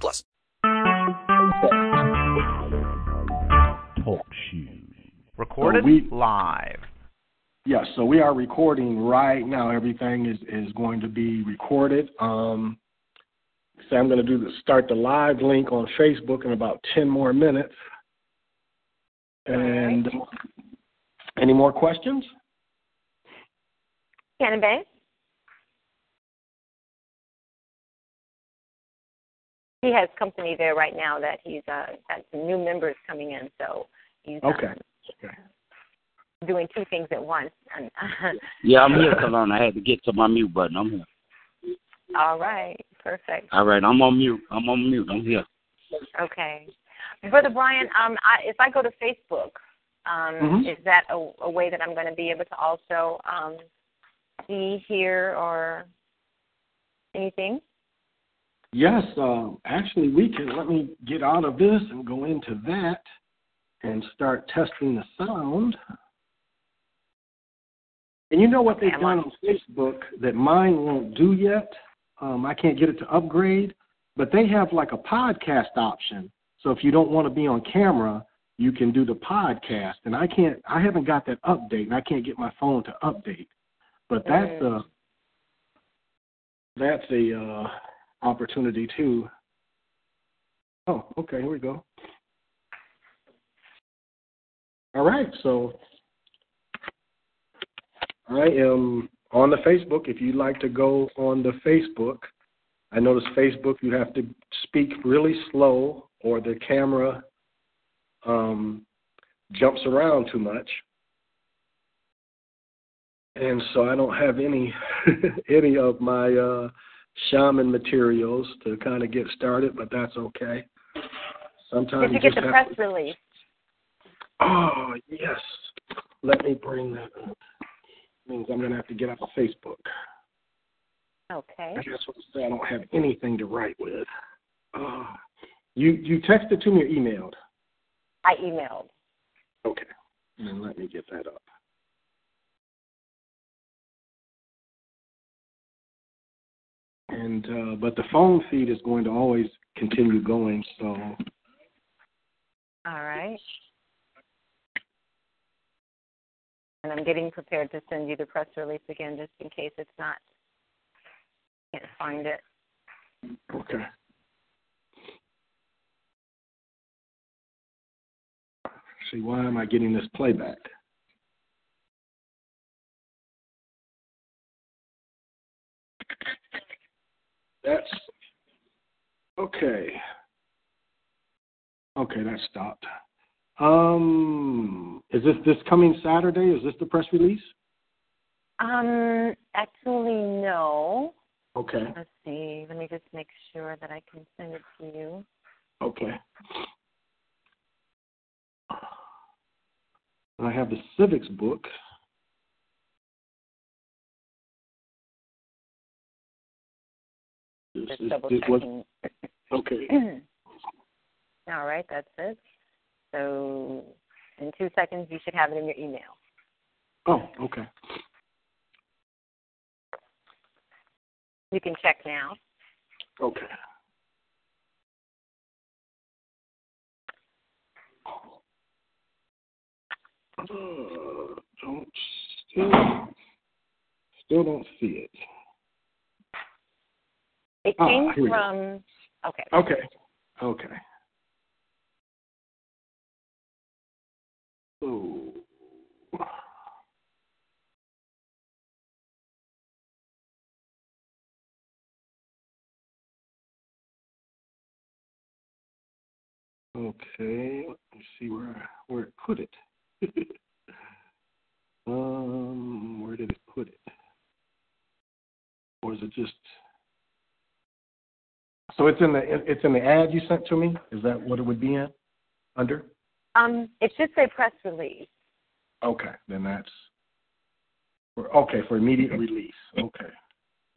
plus. Talk shoes. Recorded So we- live. Yes, so we are recording right now. Everything is, is going to be recorded. Um, so I'm going to do the start the live link on Facebook in about 10 more minutes. And any more questions? Cannon Bey? He has company there right now that he's uh, got some new members coming in, so he's um, Okay. Okay. doing two things at once. And, Yeah, I'm here, Kalona. I had to get to my mute button. I'm here. all right, perfect. All right, I'm on mute. I'm on mute. I'm here. Okay, Brother Brian, um, I, if I go to Facebook, um, Mhm. is that a, a way that I'm going to be able to also um, see, hear, or anything? Yes, um, actually, we can. Let me get out of this and go into that and start testing the sound. And you know what they've done on Facebook that mine won't do yet? Um, I can't get it to upgrade, but they have like a podcast option. So if you don't want to be on camera, you can do the podcast. And I can't. I haven't got that update, and I can't get my phone to update. But that's a that's a uh, opportunity too. Oh, okay, here we go. All right, so I am on the Facebook. If you'd like to go on the Facebook, I notice Facebook you have to speak really slow or the camera um, jumps around too much. And so I don't have any any of my uh, shaman materials to kind of get started, but that's okay. Sometimes Did you get the press to- release? Oh yes. Let me bring that up. Means I'm gonna have to get off of Facebook. Okay. I guess what to say I don't have anything to write with. Uh, you you texted to me or emailed? I emailed. Okay. And then let me get that up. And uh, but the phone feed is going to always continue going, so All right. And I'm getting prepared to send you the press release again just in case it's not, can't find it. okay. See, why am I getting this playback? That's okay. Okay, that stopped. Um, is this this coming Saturday? Is this the press release? Um, actually, no. Okay. Let's see. Let me just make sure that I can send it to you. Okay. I have the civics book. This Just double checking. okay. All right, that's it. So in two seconds, you should have it in your email. Oh, okay. You can check now. Okay. Uh, don't still still don't see it. It Ah, came from. Okay. Okay. Okay. Oh. Okay, let me see where where it put it. um, where did it put it? Or is it just So it's in the it's in the ad you sent to me. Is that what it would be in? Under? Um, it should say press release. Okay, then that's for, okay for immediate release. Okay,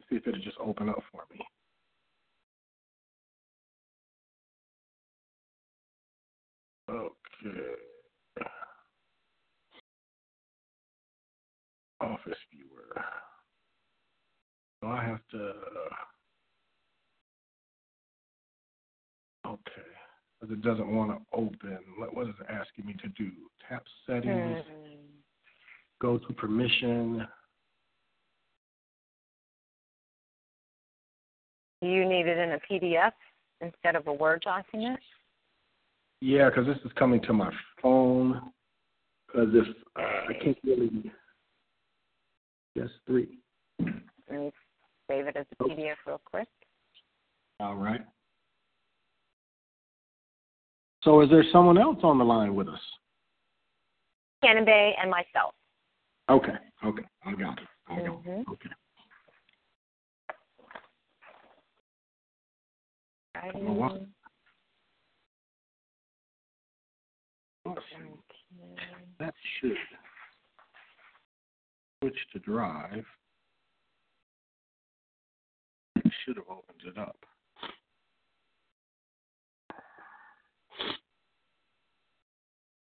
see if it'll just open up for me. Okay. Office viewer. So I have to. Okay, because it doesn't want to open. What what is it asking me to do? Tap settings. Hmm. Go to permission. Do you need it in a PDF instead of a Word document. Yeah, because this is coming to my phone. Because if uh, I can't really. Yes, three. Let me save it as a PDF real quick. All right. So, is there someone else on the line with us? Cannon Bey and myself. Okay, okay, I got it. I got it. Mhm. Okay. Okay. That should switch to Drive. It should have opened it up.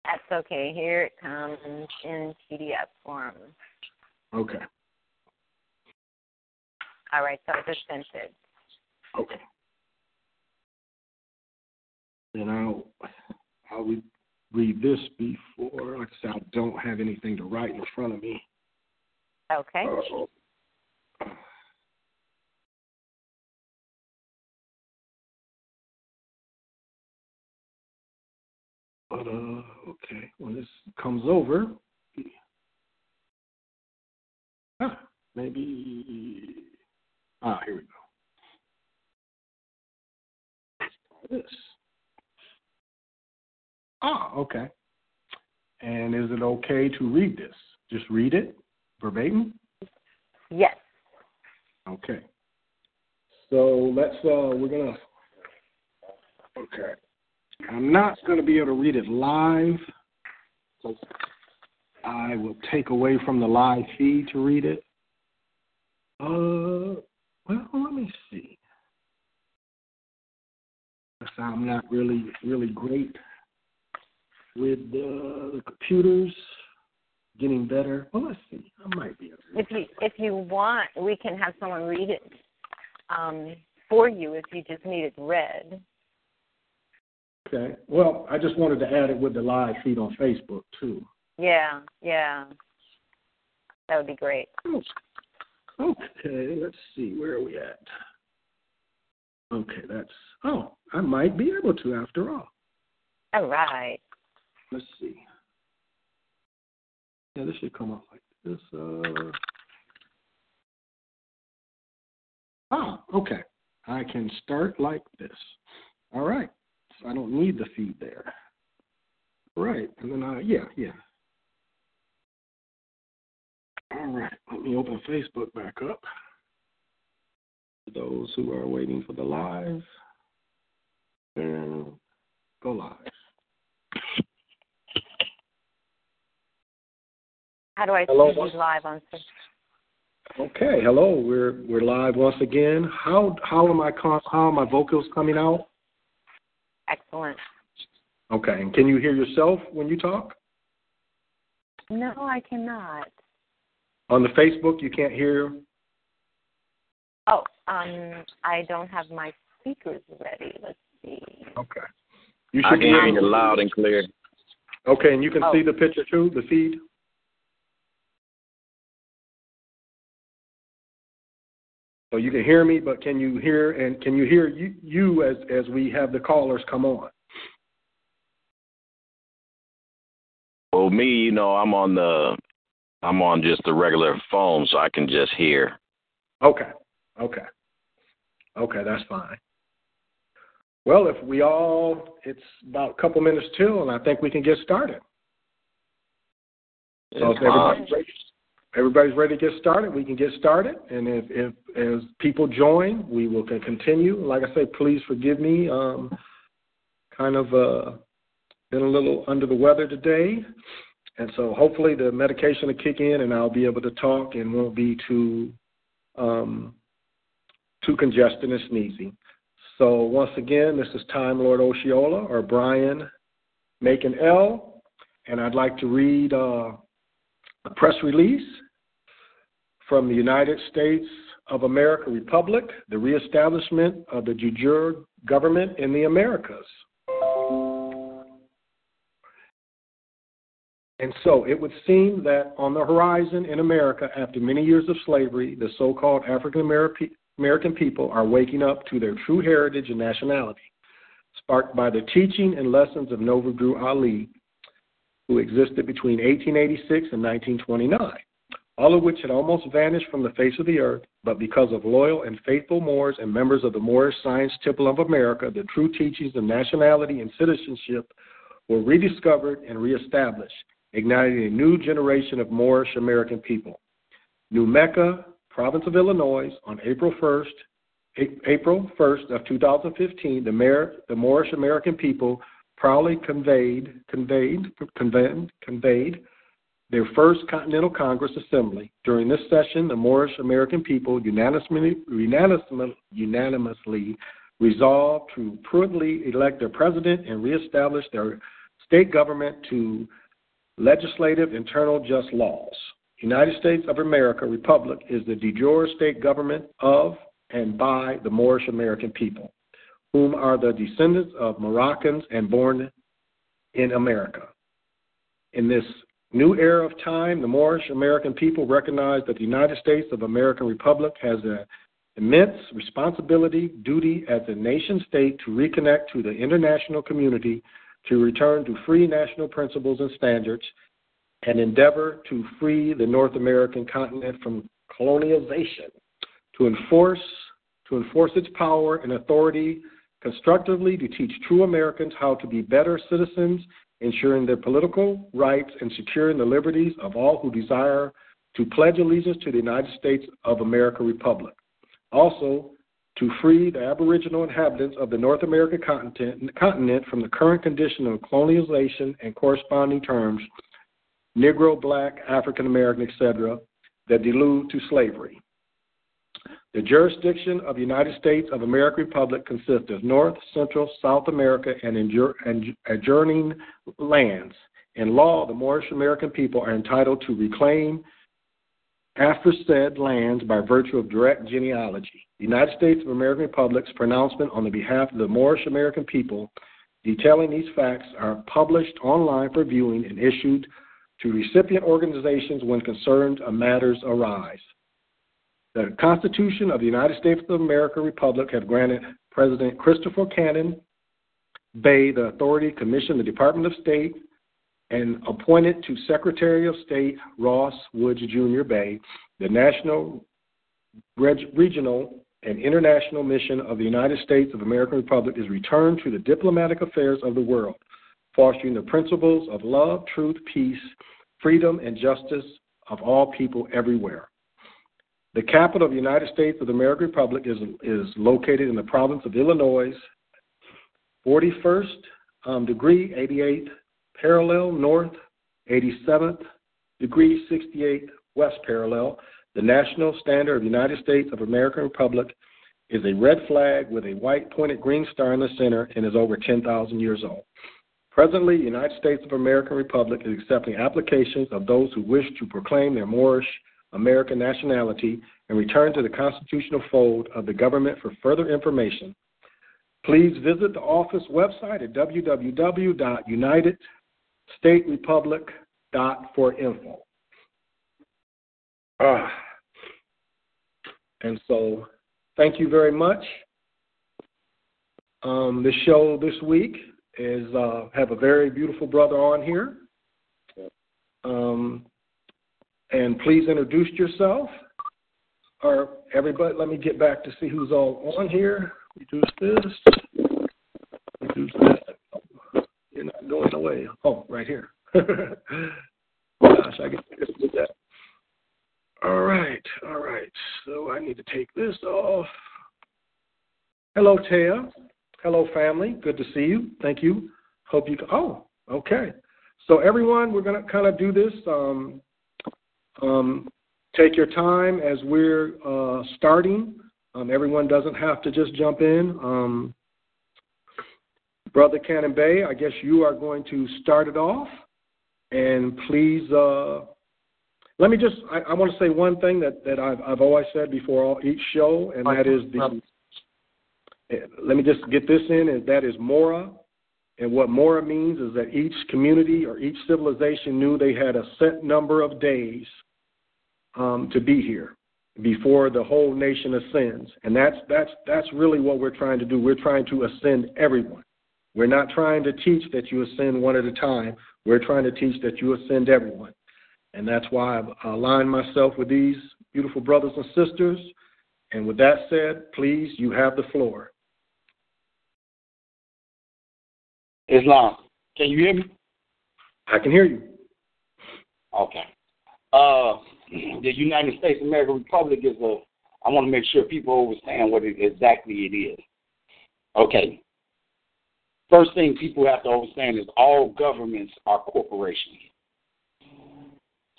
That's okay. Here it comes in PDF form. Okay, All right, so I just sent it. okay. Then I'll I'll read this before. Like I said, I don't have anything to write in front of me. Okay. Uh-oh. Uh, okay, when this comes over, ah, maybe ah, here we go. This. Ah, okay. And is it okay to read this? Just read it verbatim. Yes. Okay. So let's uh we're gonna Okay. I'm not gonna be able to read it live. So I will take away from the live feed to read it. Uh well let me see. I'm not really really great with uh, the computers getting better. Well let's see. I might be able to If you if you want, we can have someone read it um, for you if you just need it read. Okay. Well, I just wanted to add it with the live feed on Facebook too. Yeah, yeah. That would be great. Okay, let's see. Where are we at? Okay, that's. Oh, I might be able to after all. All right. Let's see. Yeah, this should come up like this. Uh... Ah, okay. I can start like this. All right. So I don't need the feed there. Right. And then I, yeah, yeah. All right. Let me open Facebook back up. For those who are waiting for the live. And go live. How do I Hello, see you what's- live on Facebook? Okay, hello. We're we're live once again. How how am I how are my vocals coming out? Excellent. Okay, and can you hear yourself when you talk? No, I cannot. On the Facebook, you can't hear. Oh, um, I don't have my speakers ready. Let's see. Okay. You I should can be hear able you loud and clear. Okay, and you can Oh. see the picture too, the feed. So you can hear me, but can you hear and can you hear you, you as as we have the callers come on? Well, me, you know, I'm on the, I'm on just the regular phone, so I can just hear. Okay. Okay. Okay, that's fine. Well, if we all, it's about a couple minutes till, and I think we can get started. So if everybody's everybody's ready to get started, we can get started. And if, if as people join, we will can continue. Like I say, please forgive me. Um, kind of uh, been a little under the weather today, and so hopefully the medication will kick in, and I'll be able to talk and won't be too um, too congested and sneezy. So once again, this is Time Lord Osceola or Brian Macon L, and I'd like to read uh, a press release from the United States of America Republic, the reestablishment of the de jure government in the Americas. And so it would seem that on the horizon in America, after many years of slavery, the so called African American people are waking up to their true heritage and nationality, sparked by the teaching and lessons of Drew Ali, who existed between 1886 and 1929, all of which had almost vanished from the face of the earth, but because of loyal and faithful Moors and members of the Moorish Science Temple of America, the true teachings of nationality and citizenship were rediscovered and reestablished igniting a new generation of Moorish American people. New Mecca, province of Illinois, on April 1st, April 1st of 2015, the, the Moorish American people proudly conveyed, conveyed, conveyed, conveyed their first Continental Congress Assembly. During this session, the Moorish American people unanimously, unanimously, unanimously resolved to prudently elect their president and reestablish their state government to legislative, internal, just laws. United States of America Republic is the de jure state government of and by the Moorish American people, whom are the descendants of Moroccans and born in America. In this new era of time, the Moorish American people recognize that the United States of American Republic has an immense responsibility, duty as a nation state to reconnect to the international community to return to free national principles and standards and endeavor to free the North American continent from colonization, to enforce to enforce its power and authority constructively to teach true Americans how to be better citizens, ensuring their political rights and securing the liberties of all who desire to pledge allegiance to the United States of America Republic. Also, to free the Aboriginal inhabitants of the North American continent, from the current condition of colonization and corresponding terms, Negro, Black, African American, etc., that delude to slavery. The jurisdiction of the United States of America Republic consists of North, Central, South America, and adjoining lands. In law, the Moorish American people are entitled to reclaim aforesaid lands by virtue of direct genealogy. The United States of American Republic's pronouncement on the behalf of the Moorish American people detailing these facts are published online for viewing and issued to recipient organizations when concerns or matters arise. The Constitution of the United States of America Republic have granted President Christopher Cannon Bey the authority to commission the Department of State and appointed to Secretary of State Ross Woods Jr. Bey the National, Reg- Regional, and International Mission of the United States of American Republic is returned to the diplomatic affairs of the world, fostering the principles of love, truth, peace, freedom, and justice of all people everywhere. The capital of the United States of the American Republic is, is located in the province of Illinois, 41st um, degree, 88th parallel north, 87th degree, 68 west parallel. The national standard of the United States of American Republic is a red flag with a white pointed green star in the center and is over 10,000 years old. Presently, the United States of American Republic is accepting applications of those who wish to proclaim their Moorish American nationality and return to the constitutional fold of the government for further information. Please visit the office website at www.united staterepublic.forinfo. Ah. And so, thank you very much. Um, the show this week is uh, have a very beautiful brother on here. Um, and please introduce yourself. Or everybody, let me get back to see who's all on here. Reduce this. Reduce that. You're not going away. Oh, right here. Gosh, I get to that. All right, all right. So I need to take this off. Hello, Taya. Hello, family. Good to see you. Thank you. Hope you. Oh, okay. So everyone, we're to kind of do this. Um, um, take your time as we're uh, starting. Um, everyone doesn't have to just jump in. Um, Brother Cannon Bey, I guess you are going to start it off. And please, uh, let me just, I, I want to say one thing that, that I've, I've always said before all, each show, and that is the, let me just get this in, and that is Mora. And what Mora means is that each community or each civilization knew they had a set number of days um, to be here before the whole nation ascends. And that's that's that's really what we're trying to do. We're trying to ascend everyone. We're not trying to teach that you ascend one at a time. We're trying to teach that you ascend everyone. And that's why I've aligned myself with these beautiful brothers and sisters. And with that said, please, you have the floor. Islam. Can you hear me? I can hear you. Okay. Uh, the United States of America Republic is a. I want to make sure people understand what it, exactly it is. Okay. First thing people have to understand is all governments are corporations.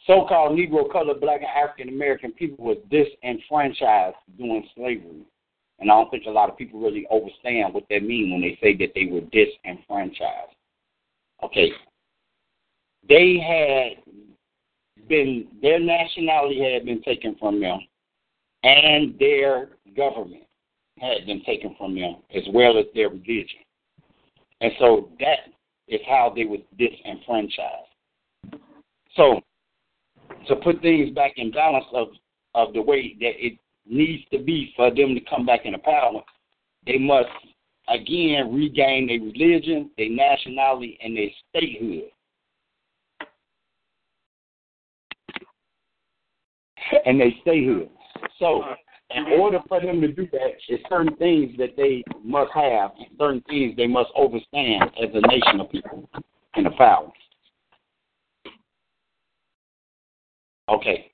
So-called Negro, colored, black, and African American people was disenfranchised during slavery. And I don't think a lot of people really understand what that means when they say that they were disenfranchised. Okay. They had been, their nationality had been taken from them, and their government had been taken from them, as well as their religion. And so that is how they were disenfranchised. So, to put things back in balance of, of the way that it needs to be for them to come back into power, they must again regain their religion, their nationality, and their statehood. And they stay here. So, in order for them to do that, there's certain things that they must have, certain things they must understand as a nation of people and a power. Okay.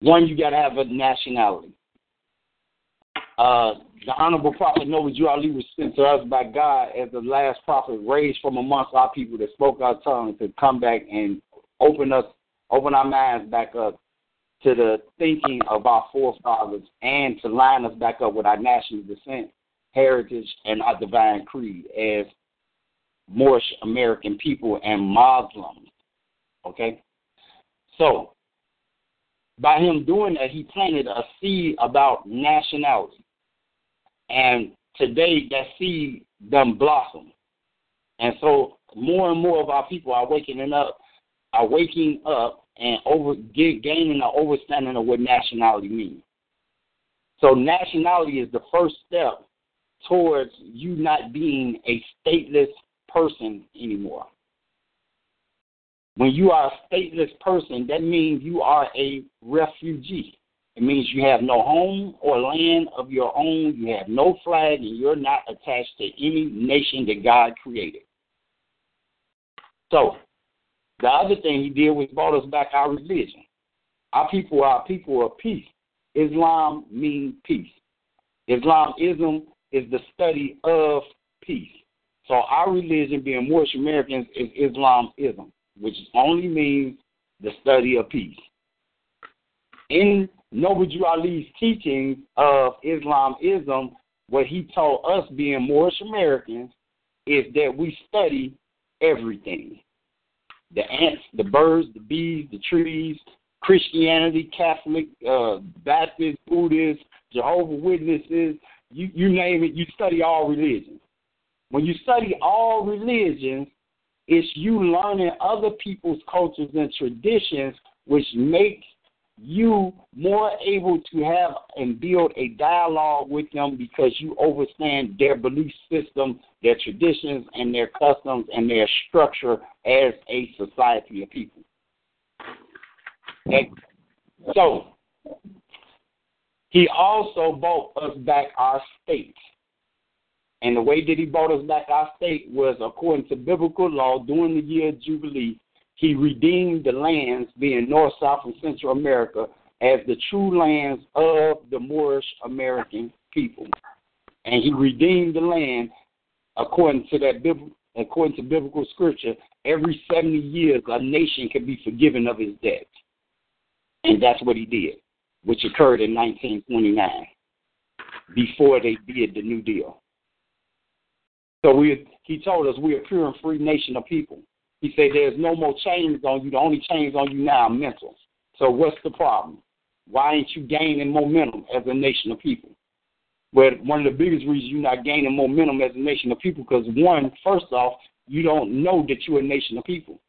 One, you got to have a nationality. Uh, the Honorable Prophet Noble Ali was sent to us by God as the last prophet raised from amongst our people that spoke our tongue to come back and open us, open our minds back up to the thinking of our forefathers and to line us back up with our national descent, heritage, and our divine creed as Moorish American people and Muslims. Okay? So, by him doing that, he planted a seed about nationality. And today, that seed done blossom. And so, more and more of our people are waking up, are waking up and over get, gaining an understanding of what nationality means. So, nationality is the first step towards you not being a stateless person anymore. When you are a stateless person, that means you are a refugee. It means you have no home or land of your own, you have no flag, and you're not attached to any nation that God created. So, the other thing he did was brought us back our religion. Our people are people of peace. Islam means peace. Islamism is the study of peace. So our religion, being Moorish Americans, is Islamism which only means the study of peace. In Noble Drew Ali's teachings of Islamism, what he taught us being Moorish Americans is that we study everything. The ants, the birds, the bees, the trees, Christianity, Catholic, uh, Baptist, Buddhist, Jehovah Witnesses, you, you name it, you study all religions. When you study all religions, it's you learning other people's cultures and traditions, which makes you more able to have and build a dialogue with them because you understand their belief system, their traditions, and their customs and their structure as a society of people. So, he also bought us back our state. And the way that he brought us back our state was according to biblical law during the year of Jubilee. He redeemed the lands, being North, South, and Central America, as the true lands of the Moorish American people. And he redeemed the land according to that according to biblical scripture. Every seventy years, a nation can be forgiven of his debt. and that's what he did, which occurred in 1929, before they did the New Deal. So we, he told us we're a pure and free nation of people. He said there's no more chains on you. The only chains on you now are mental. So what's the problem? Why ain't you gaining momentum as a nation of people? Well, one of the biggest reasons you're not gaining momentum as a nation of people, because one, first off, you don't know that you're a nation of people.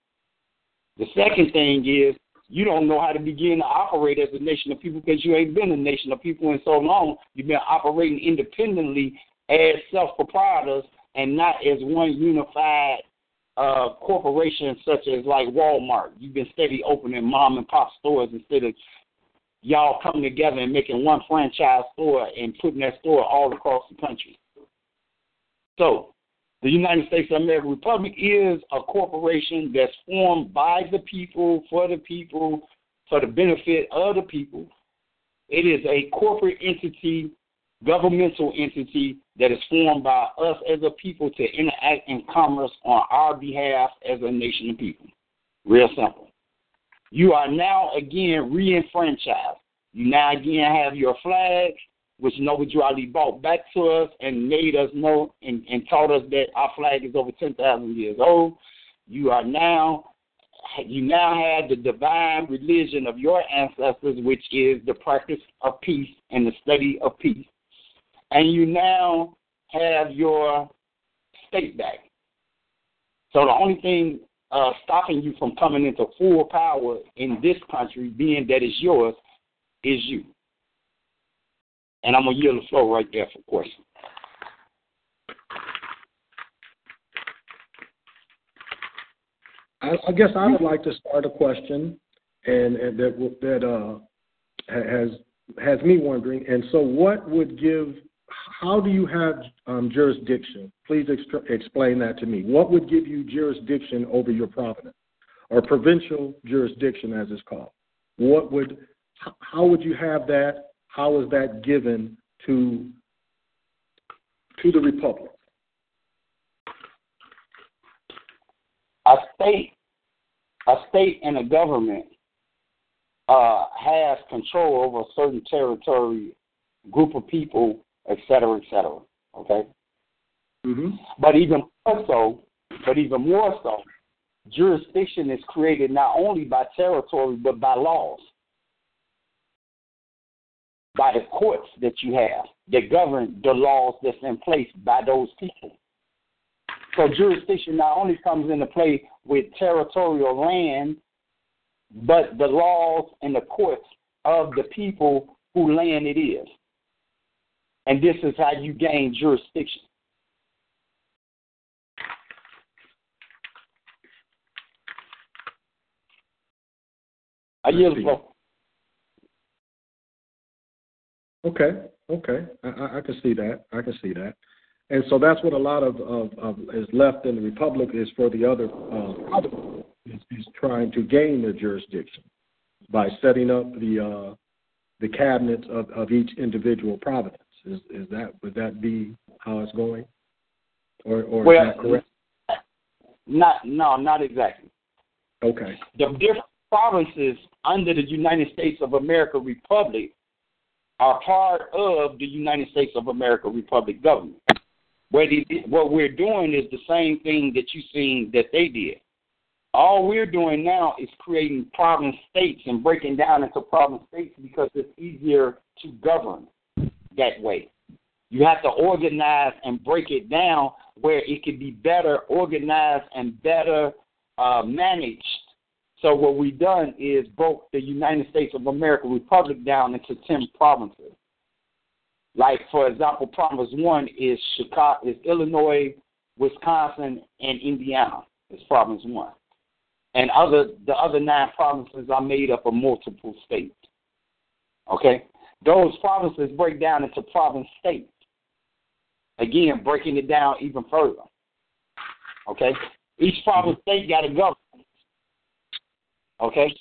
The second thing is you don't know how to begin to operate as a nation of people because you ain't been a nation of people in so long. You've been operating independently as self-proprietors and not as one unified uh, corporation such as like Walmart. You've been steady opening mom and pop stores instead of y'all coming together and making one franchise store and putting that store all across the country. So, the United States of America Republic is a corporation that's formed by the people, for the people, for the benefit of the people. It is a corporate entity, governmental entity that is formed by us as a people to interact in commerce on our behalf as a nation of people. Real simple. You are now again re-enfranchised. You now again have your flag, which Noble Ali brought back to us and made us know and, and taught us that our flag is over 10,000 years old. You are now, you now have the divine religion of your ancestors, which is the practice of peace and the study of peace. And you now have your state back. So the only thing uh, stopping you from coming into full power in this country, being that it's yours, is you. And I'm going to yield the floor right there for questions. I, I guess I would like to start a question, and, and that that uh, has has me wondering. And so, what would give? How do you have um, jurisdiction? Please explain that to me. What would give you jurisdiction over your province, or provincial jurisdiction, as it's called? What would? How would you have that? How is that given to to the republic? a state, a state and a government uh, has control over a certain territory, group of people, et cetera, et cetera. Okay. Mm-hmm. But even more so, but even more so, jurisdiction is created not only by territory but by laws, by the courts that you have that govern the laws that's in place by those people. So jurisdiction not only comes into play with territorial land, but the laws and the courts of the people who land it is. And this is how you gain jurisdiction. I yield the. Okay, okay, I, I, I can see that. I can see that. And so that's what a lot of, of, of is left in the republic is for the other uh, is, is trying to gain their jurisdiction by setting up the uh, the cabinets of, of each individual province. Is is that would that be how it's going, or or Well, is that correct? Not, no, not exactly. Okay, The different provinces under the United States of America Republic are part of the United States of America Republic government. What, what we're doing is the same thing that you seen that they did. All we're doing now is creating province states and breaking down into province states because it's easier to govern that way. You have to organize and break it down where it can be better organized and better uh, managed. So what we've done is broke the United States of America Republic down into ten provinces. Like for example, province one is Chicago, is Illinois, Wisconsin, and Indiana. Is province one, and other the other nine provinces are made up of multiple states. Okay, those provinces break down into province states. Again, breaking it down even further. Okay, each province mm-hmm. state got a government. Okay?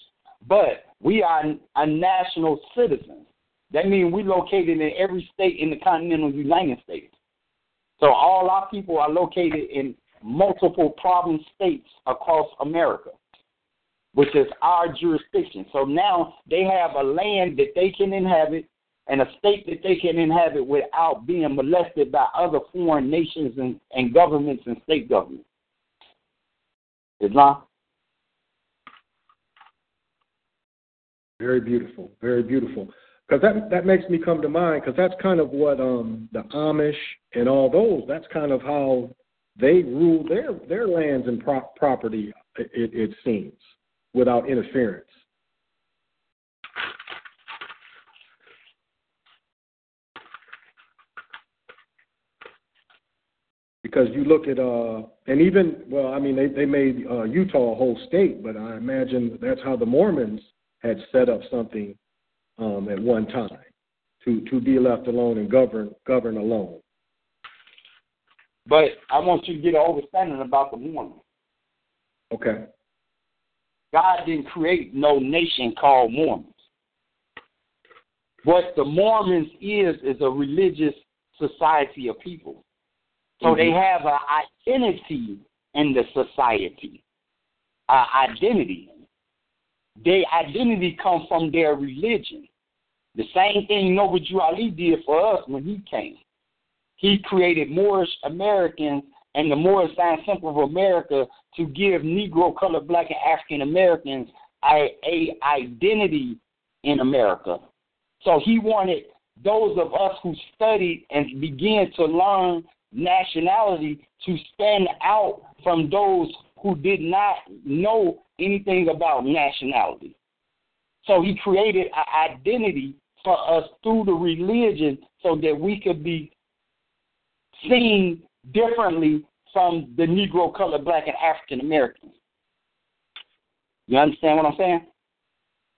But we are a national citizen. That means we're located in every state in the continental United States. So all our people are located in multiple problem states across America, which is our jurisdiction. So now they have a land that they can inhabit and a state that they can inhabit without being molested by other foreign nations and, and governments and state governments. Islam? Very beautiful, very beautiful. Because that that makes me come to mind because that's kind of what um, the Amish and all those. That's kind of how they rule their their lands and pro- property. It, it seems without interference. Because you look at uh and even well I mean they they made uh, Utah a whole state, but I imagine that's how the Mormons had set up something um, at one time to to be left alone and govern govern alone. But I want you to get an understanding about the Mormons. Okay. God didn't create no nation called Mormons. What the Mormons is is a religious society of people. So mm-hmm. they have an identity in the society, an identity. Their identity comes from their religion. The same thing Noble Ali did for us when he came. He created Moorish Americans and the Moorish Science Temple of America to give Negro, colored, black, and African Americans a, a identity in America. So he wanted those of us who studied and began to learn nationality to stand out from those who did not know anything about nationality. So he created an identity for us through the religion so that we could be seen differently from the Negro, colored, black, and African Americans. You understand what I'm saying?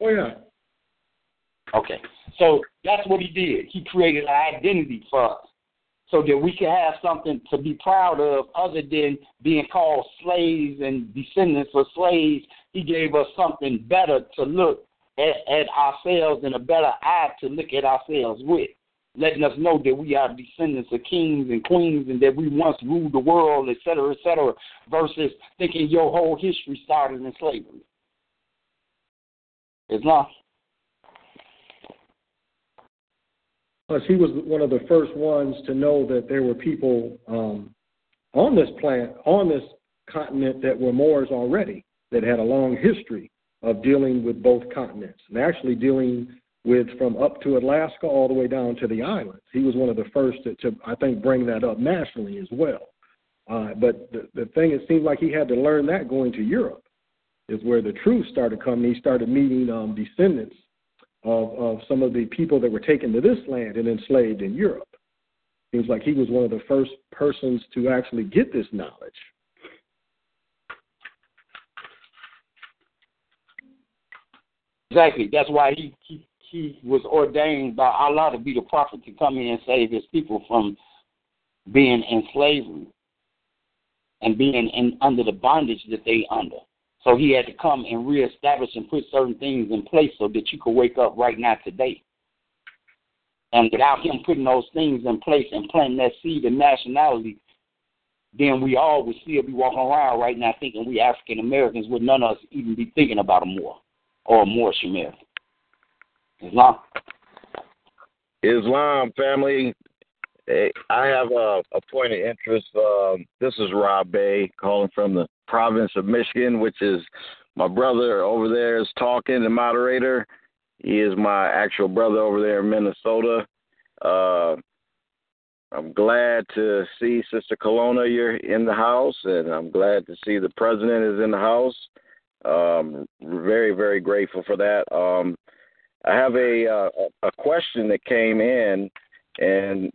Oh, yeah. Okay. So that's what he did. He created an identity for us so that we can have something to be proud of other than being called slaves and descendants of slaves. He gave us something better to look at, at ourselves and a better eye to look at ourselves with, letting us know that we are descendants of kings and queens and that we once ruled the world, et cetera, et cetera, versus thinking your whole history started in slavery. It's not. Plus, he was one of the first ones to know that there were people um, on this planet, on this continent, that were Moors already, that had a long history of dealing with both continents, and actually dealing with from up to Alaska all the way down to the islands. He was one of the first to, to I think, bring that up nationally as well. Uh, but the, the thing, it seemed like he had to learn that going to Europe, is where the truth started coming. He started meeting um, descendants of, of some of the people that were taken to this land and enslaved in Europe. Seems like he was one of the first persons to actually get this knowledge. Exactly. That's why he, he he was ordained by Allah to be the prophet to come in and save his people from being in slavery and being in under the bondage that they under. So he had to come and reestablish and put certain things in place so that you could wake up right now today. And without him putting those things in place and planting that seed of nationality, then we all would still be walking around right now thinking we African Americans would none of us even be thinking about a Moor or a Moorish American. Islam. Islam family. I have a, a point of interest. Um, this is Rob Bey calling from the province of Michigan, which is my brother over there is talking, the moderator. He is my actual brother over there in Minnesota. Uh, I'm glad to see Sister Colonna, you're in the house, and I'm glad to see the president is in the house. Um, very, very grateful for that. Um, I have a uh, a question that came in, and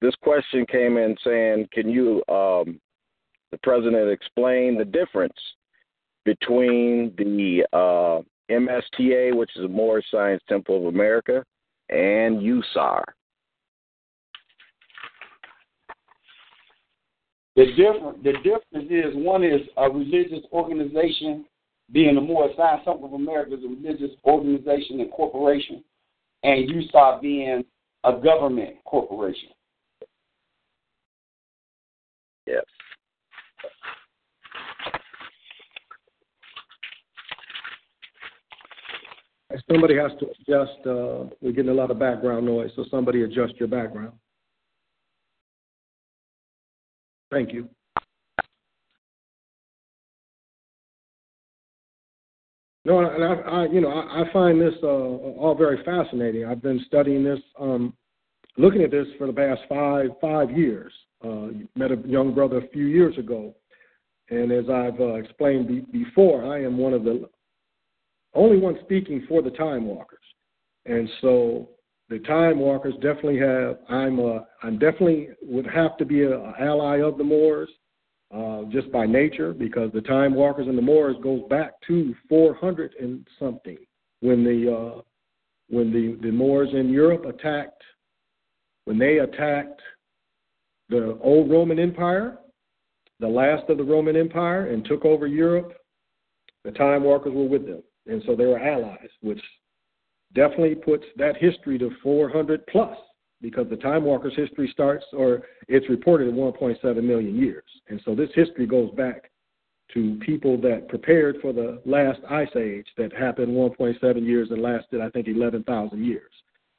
this question came in saying, "Can you um, the president explained the difference between the uh, MSTA, which is the Moorish Science Temple of America, and USAR. The difference, the difference is one is a religious organization being the Moors Science Temple of America as a religious organization and corporation, and USAR being a government corporation. Yes. Somebody has to adjust. Uh, we're getting a lot of background noise, so somebody adjust your background. Thank you. No, and I, you know, I, find this uh, all very fascinating. I've been studying this, um, looking at this for the past five years. Uh, met a young brother a few years ago, and as I've explained be- before, I am one of the only one speaking for the time walkers, and so the time walkers definitely have. I'm a, I'm definitely would have to be an ally of the Moors, uh, just by nature, because the time walkers and the Moors goes back to 400 and something when the uh, when the the Moors in Europe attacked when they attacked the old Roman Empire, the last of the Roman Empire, and took over Europe. The time walkers were with them and so they were allies, which definitely puts that history to 400 plus because the Time Walker's history starts, or it's reported at 1.7 million years. And so this history goes back to people that prepared for the last ice age that happened 1.7 years and lasted, I think, 11,000 years,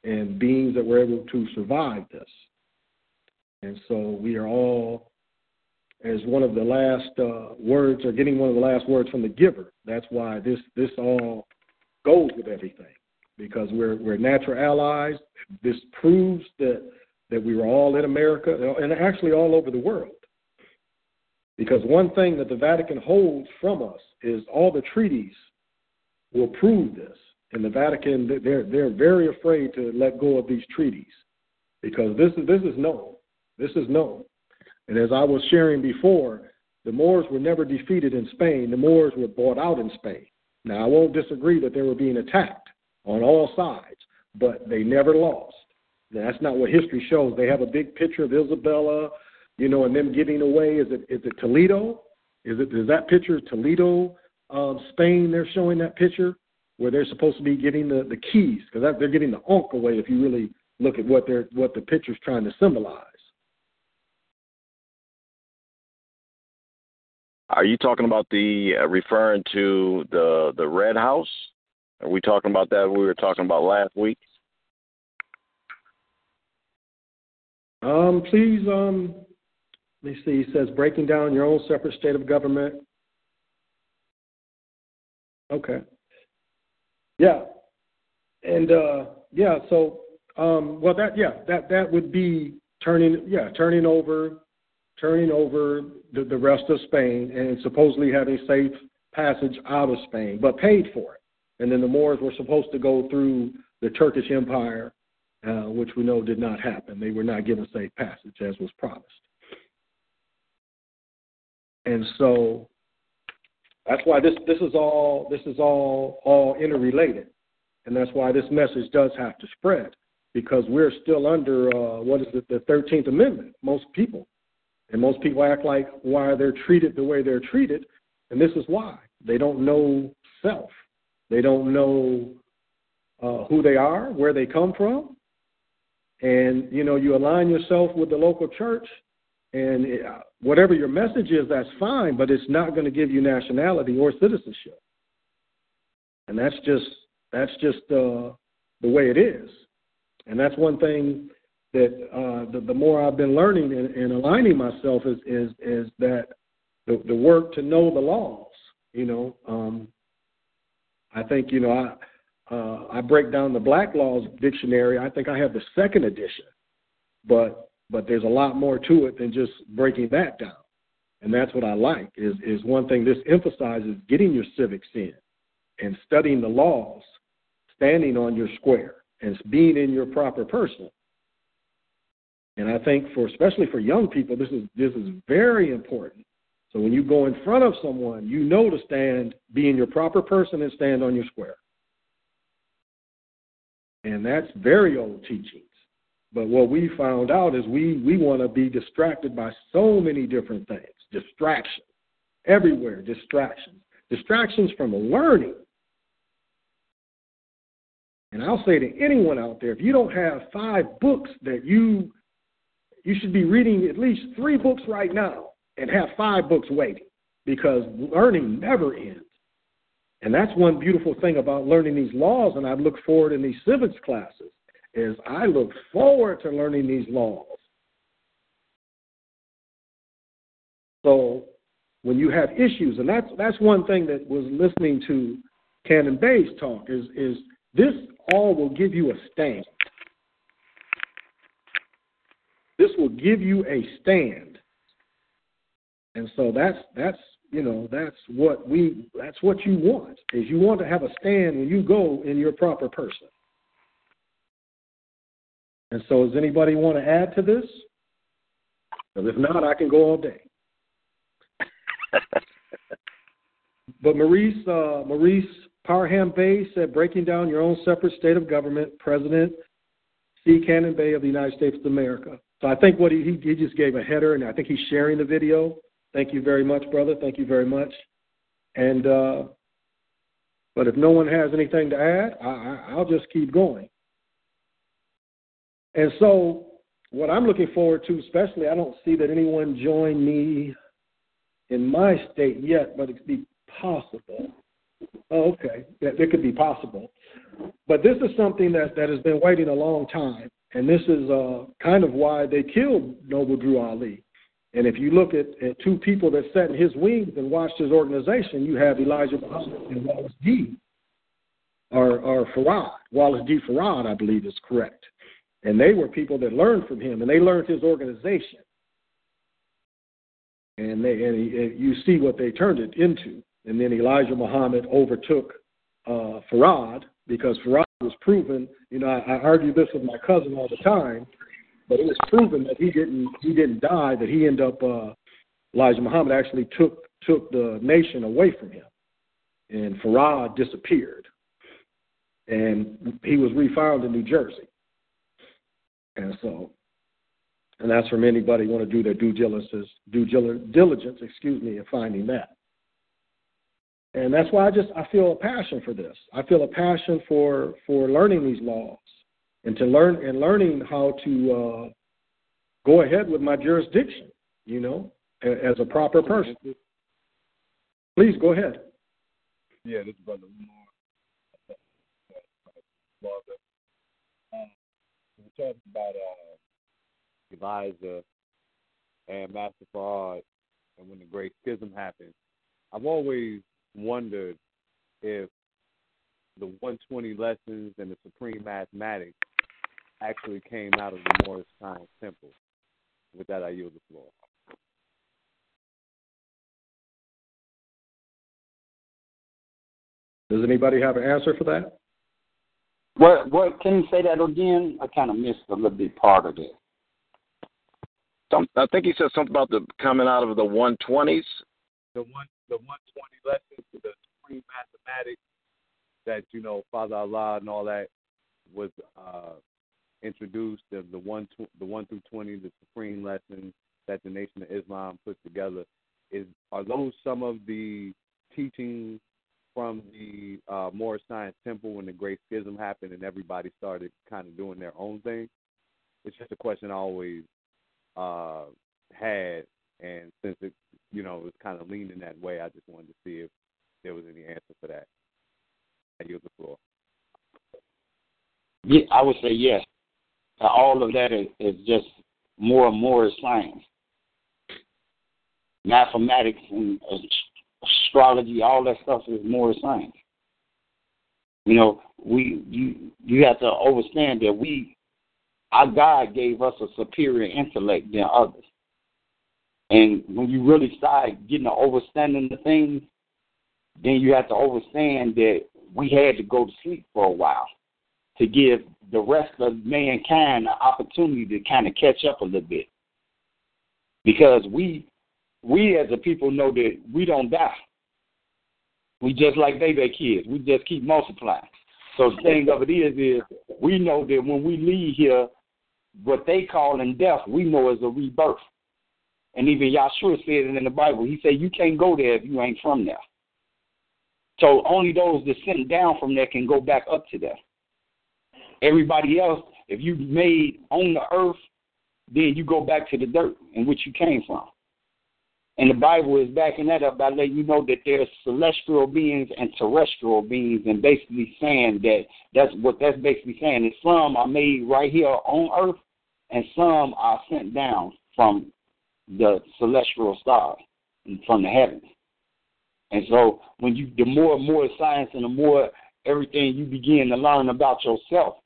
and beings that were able to survive this. And so we are all as one of the last uh, words or getting one of the last words from the giver. That's why this this all goes with everything because we're we're natural allies. This proves that that we were all in America and actually all over the world. Because one thing that the Vatican holds from us is all the treaties will prove this. And the Vatican they're they're very afraid to let go of these treaties because this is this is known. This is known. And as I was sharing before, the Moors were never defeated in Spain. The Moors were bought out in Spain. Now, I won't disagree that they were being attacked on all sides, but they never lost. Now, that's not what history shows. They have a big picture of Isabella, you know, and them giving away. Is it is it Toledo? Is it is that picture Toledo, um, Spain? They're showing that picture where they're supposed to be getting the the keys because they're getting the Ankh away. If you really look at what they're what the picture's trying to symbolize. Are you talking about the uh, referring to the the red house? Are we talking about that? We were talking about last week. Um, please, um, let me see. He says breaking down your own separate state of government. Okay. Yeah, and uh, yeah. So, um, well, that yeah, that that would be turning yeah turning over turning over the, the rest of Spain and supposedly having safe passage out of Spain, but paid for it. And then the Moors were supposed to go through the Turkish Empire, uh, which we know did not happen. They were not given safe passage as was promised. And so that's why this, this is all this is all all interrelated, and that's why this message does have to spread because we're still under uh, what is it the Thirteenth Amendment. Most people and most people act like why they're treated the way they're treated, and this is why. They don't know self. They don't know uh, who they are, where they come from. And, you know, you align yourself with the local church, and it, uh, whatever your message is, that's fine, but it's not going to give you nationality or citizenship. And that's just that's just uh, the way it is. And that's one thing that uh, the, the more I've been learning and, and aligning myself is is is that the, the work to know the laws. You know, um, I think you know I uh, I break down the Black Laws Dictionary. I think I have the second edition, but but there's a lot more to it than just breaking that down. And that's what I like is is one thing this emphasizes getting your civics in and studying the laws, standing on your square and being in your proper person and I think for especially for young people, this is this is very important. So when you go in front of someone, you know to stand, be in your proper person, and stand on your square. And that's very old teachings. But what we found out is we we want to be distracted by so many different things, distractions everywhere, distractions. distractions from learning. And I'll say to anyone out there, if you don't have five books that you you should be reading at least three books right now and have five books waiting because learning never ends. And that's one beautiful thing about learning these laws, and I look forward in these civics classes, is I look forward to learning these laws. So when you have issues, and that's that's one thing that was listening to Cannon Bey's talk is is this all will give you a stand. This will give you a stand. And so that's that's you know that's what we that's what you want is you want to have a stand when you go in your proper person. And so, does anybody want to add to this? Because if not, I can go all day. but Maurice uh, Maurice Parham Bey said, breaking down your own separate state of government, President C. Cannon Bey of the United States of America. So I think what he, he just gave a header, and I think he's sharing the video. Thank you very much, brother. Thank you very much. And uh, but if no one has anything to add, I, I, I'll just keep going. And so, what I'm looking forward to, especially, I don't see that anyone joined me in my state yet, but it could be possible. Oh, okay, that it could be possible. But this is something that, that has been waiting a long time, and this is uh, kind of why they killed Noble Drew Ali. And if you look at, at two people that sat in his wings and watched his organization, you have Elijah Muhammad and Wallace D. Or, or Farad. Wallace D. Farad, I believe, is correct. And they were people that learned from him, and they learned his organization. And, they, and, he, and you see what they turned it into. And then Elijah Muhammad overtook uh, Farad because Farad was proven. You know, I, I argue this with my cousin all the time, but it was proven that he didn't he didn't die. That he ended up uh, Elijah Muhammad actually took took the nation away from him, and Farad disappeared, and he was refound in New Jersey. And so, and that's from anybody want to do their due diligence, due diligence, excuse me, in finding that. And that's why I just I feel a passion for this. I feel a passion for for learning these laws and to learn and learning how to uh, go ahead with my jurisdiction. You know, as a proper person. Please go ahead. Yeah, this is brother Lamar. Um, we're talking about uh, Elijah and Master Farad, and when the Great Schism happened. I've always wondered if the 120 lessons and the supreme mathematics actually came out of the Moorish Science Temple. With that, I yield the floor. Does anybody have an answer for that? What? What? Can you say that again? I kind of missed a little bit part of it. Some, I think he said something about the coming out of the 120s. The one the 120 lessons, the supreme mathematics that you know Father Allah and all that was uh, introduced. The, the one the one through 20, the supreme lessons that the Nation of Islam put together. Is are those some of the teachings from the uh, Moorish Science Temple when the Great Schism happened and everybody started kind of doing their own thing? It's just a question I always uh, had, and since it you know, it was kind of leaning that way. I just wanted to see if there was any answer for that. I yield the floor. Yeah, I would say yes. Uh, all of that is, is just more and more science. Mathematics and astrology, all that stuff is more science. You know, we you you have to understand that we our God gave us a superior intellect than others. And when you really start getting to understanding the things, then you have to understand that we had to go to sleep for a while to give the rest of mankind an opportunity to kind of catch up a little bit. Because we we as a people know that we don't die. We just like baby kids. We just keep multiplying. So the thing of it is is we know that when we leave here, what they call in death, we know is a rebirth. And even Yahshua said it in the Bible. He said, You can't go there if you ain't from there. So only those that sent down from there can go back up to there. Everybody else, if you made on the earth, then you go back to the dirt in which you came from. And the Bible is backing that up by letting you know that there's celestial beings and terrestrial beings, and basically saying that that's what that's basically saying is some are made right here on earth, and some are sent down from the celestial stars from the heavens. And so when you the more and more science and the more everything you begin to learn about yourself,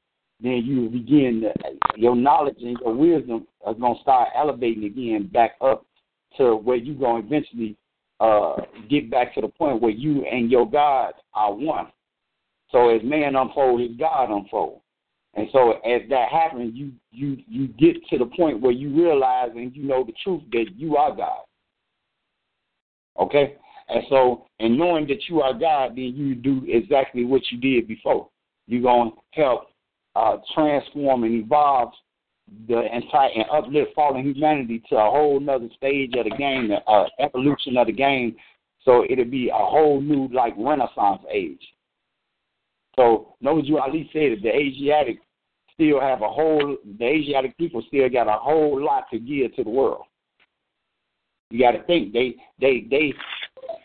then you begin to, your knowledge and your wisdom are gonna start elevating again back up to where you're gonna eventually uh, get back to the point where you and your God are one. So as man unfolds, his God unfolds. And so as that happens, you you you get to the point where you realize and you know the truth that you are God. Okay? And so in knowing that you are God, then you do exactly what you did before. You're gonna help uh, transform and evolve the entire and uplift fallen humanity to a whole nother stage of the game, the uh, evolution of the game. So it'll be a whole new like Renaissance age. So you Ali said that the Asiatic still have a whole the Asiatic people still got a whole lot to give to the world. You got to think they they they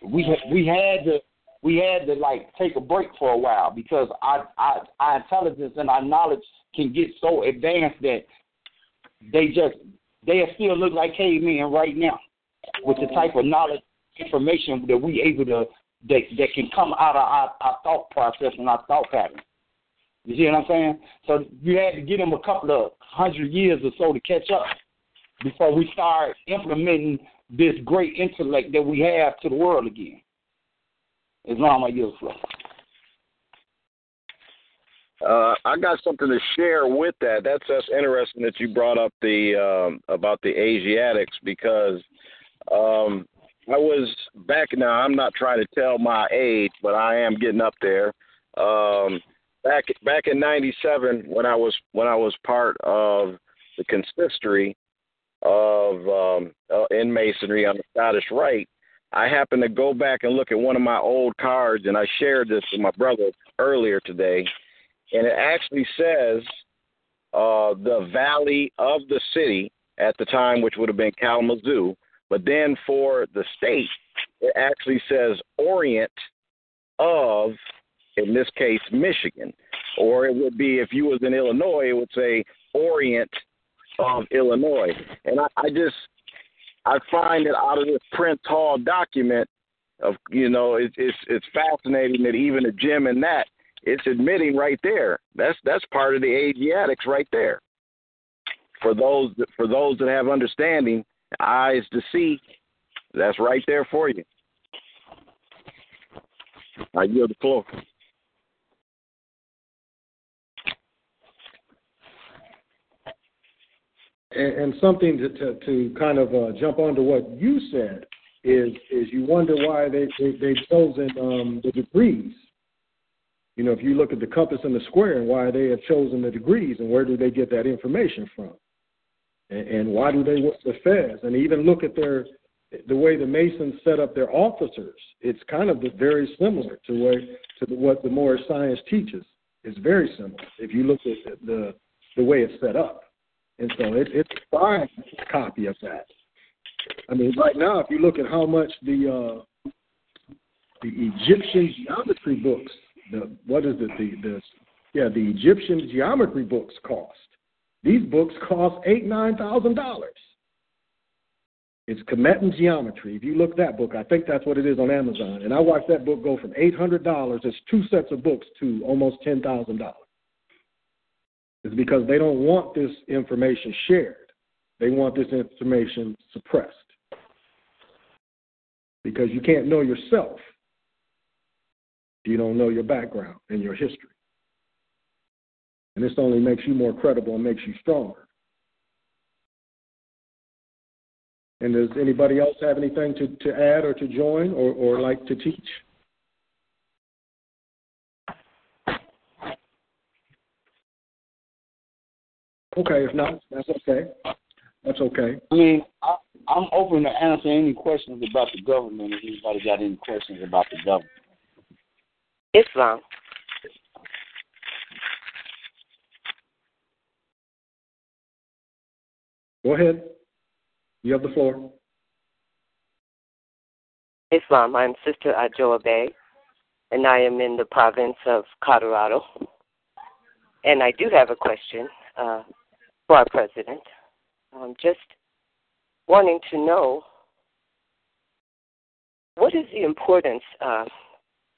we we had to we had to like take a break for a while because our our, our intelligence and our knowledge can get so advanced that they just they still look like cavemen right now with the type of knowledge information that we able to that that can come out of our, our thought process and our thought pattern. You see what I'm saying? So you had to give them a couple of hundred years or so to catch up before we start implementing this great intellect that we have to the world again. as Islam, I yield flow. Uh, I got something to share with that. That's that's interesting that you brought up the um, about the Asiatics because um, I was back now. I'm not trying to tell my age, but I am getting up there. Um, back back in '97, when I was when I was part of the consistory of um, uh, in masonry on the Scottish Rite, I happened to go back and look at one of my old cards, and I shared this with my brother earlier today and it actually says uh, the valley of the city at the time, which would have been Kalamazoo. But then for the state, it actually says Orient of, in this case, Michigan. Or it would be, if you was in Illinois, it would say Orient of Illinois. And I, I just, I find that out of this Prince Hall document, of you know, it, it's it's fascinating that even a gem in that it's admitting right there. That's that's part of the Asiatics right there. For those for those that have understanding, eyes to see, that's right there for you. I yield the floor. And, something to, to, to kind of uh, jump onto what you said is is you wonder why they, they they've chosen um, the degrees you know, if you look at the compass and the square and why they have chosen the degrees and where do they get that information from, and, and why do they work the feds, and even look at their the way the Masons set up their officers. It's kind of very similar to where to the, what the Moorish science teaches. It's very similar if you look at the the way it's set up, and so it, it's a fine copy of that. I mean, right now, if you look at how much the uh, the Egyptian geometry books the what is it the the yeah the Egyptian geometry books cost. These books cost eight nine thousand dollars. It's Kemetic Geometry. If you look that book, I think that's what it is on Amazon. And I watched that book go from eight hundred dollars, it's two sets of books, to almost ten thousand dollars. It's because they don't want this information shared. They want this information suppressed. Because you can't know yourself you don't know your background and your history. And this only makes you more credible and makes you stronger. And does anybody else have anything to, to add or to join or, or like to teach? Okay, if not, that's okay. That's okay. I mean, I, I'm open to answer any questions about the government if anybody got any questions about the government. Islam. Go ahead. You have the floor. Islam. I'm Sister Ajoa Bey, and I am in the province of Colorado. And I do have a question uh, for our president. I'm just wanting to know what is the importance, uh,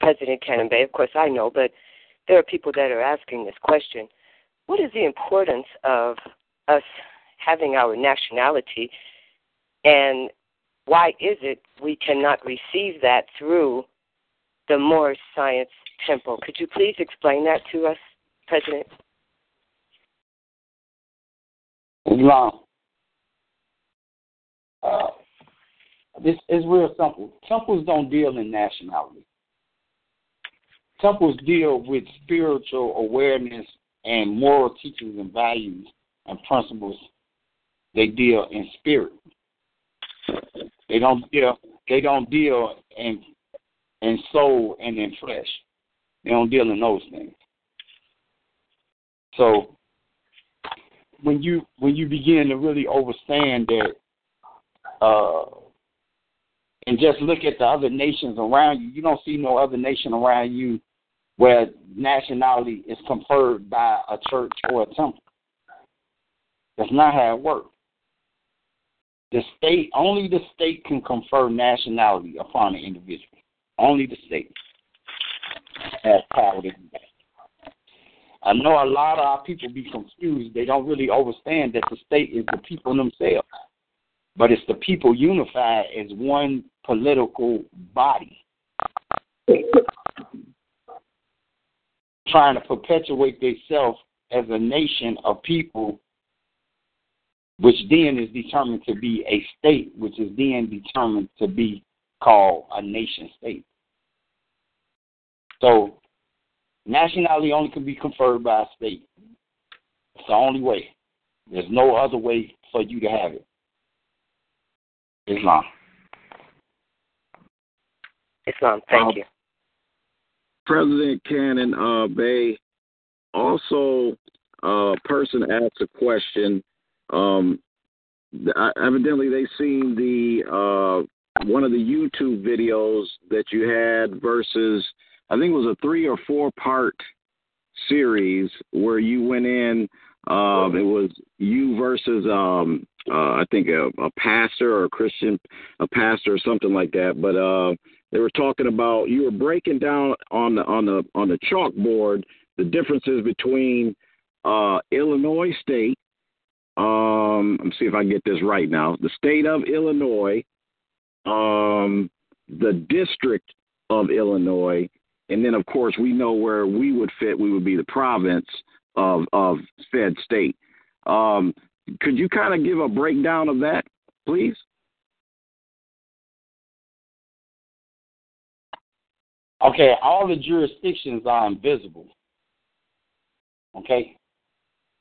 President Cannon Of course, I know, but there are people that are asking this question. What is the importance of us having our nationality, and why is it we cannot receive that through the Moorish Science Temple? Could you please explain that to us, President? Islam. Uh, this is real simple. Temples don't deal in nationality. Temples deal with spiritual awareness and moral teachings and values and principles. They deal in spirit. They don't deal. They don't deal in in soul and in flesh. They don't deal in those things. So when you when you begin to really understand that uh and just look at the other nations around you, you don't see no other nation around you where nationality is conferred by a church or a temple. That's not how it works. The state only the state can confer nationality upon an individual. Only the state has power to do that. I know a lot of our people be confused. They don't really understand that the state is the people themselves. But it's the people unified as one political body. Trying to perpetuate themselves as a nation of people, which then is determined to be a state, which is then determined to be called a nation state. So nationality only can be conferred by a state. It's the only way. There's no other way for you to have it. Islam. Islam, thank Um, you. President Cannon uh, Bey also a person asked a question. Um, evidently, they seen the uh, one of the YouTube videos that you had versus I think it was a three or four part series where you went in. Um, it was you versus um, uh, I think a, a pastor or a Christian, a pastor or something like that. But uh, they were talking about you were breaking down on the on the on the chalkboard the differences between uh, Illinois State. Um, let me see if I get this right now. The state of Illinois, um, the district of Illinois, and then of course we know where we would fit. We would be the province of of Fed State. Um, could you kind of give a breakdown of that, please? Okay, all the jurisdictions are invisible. Okay?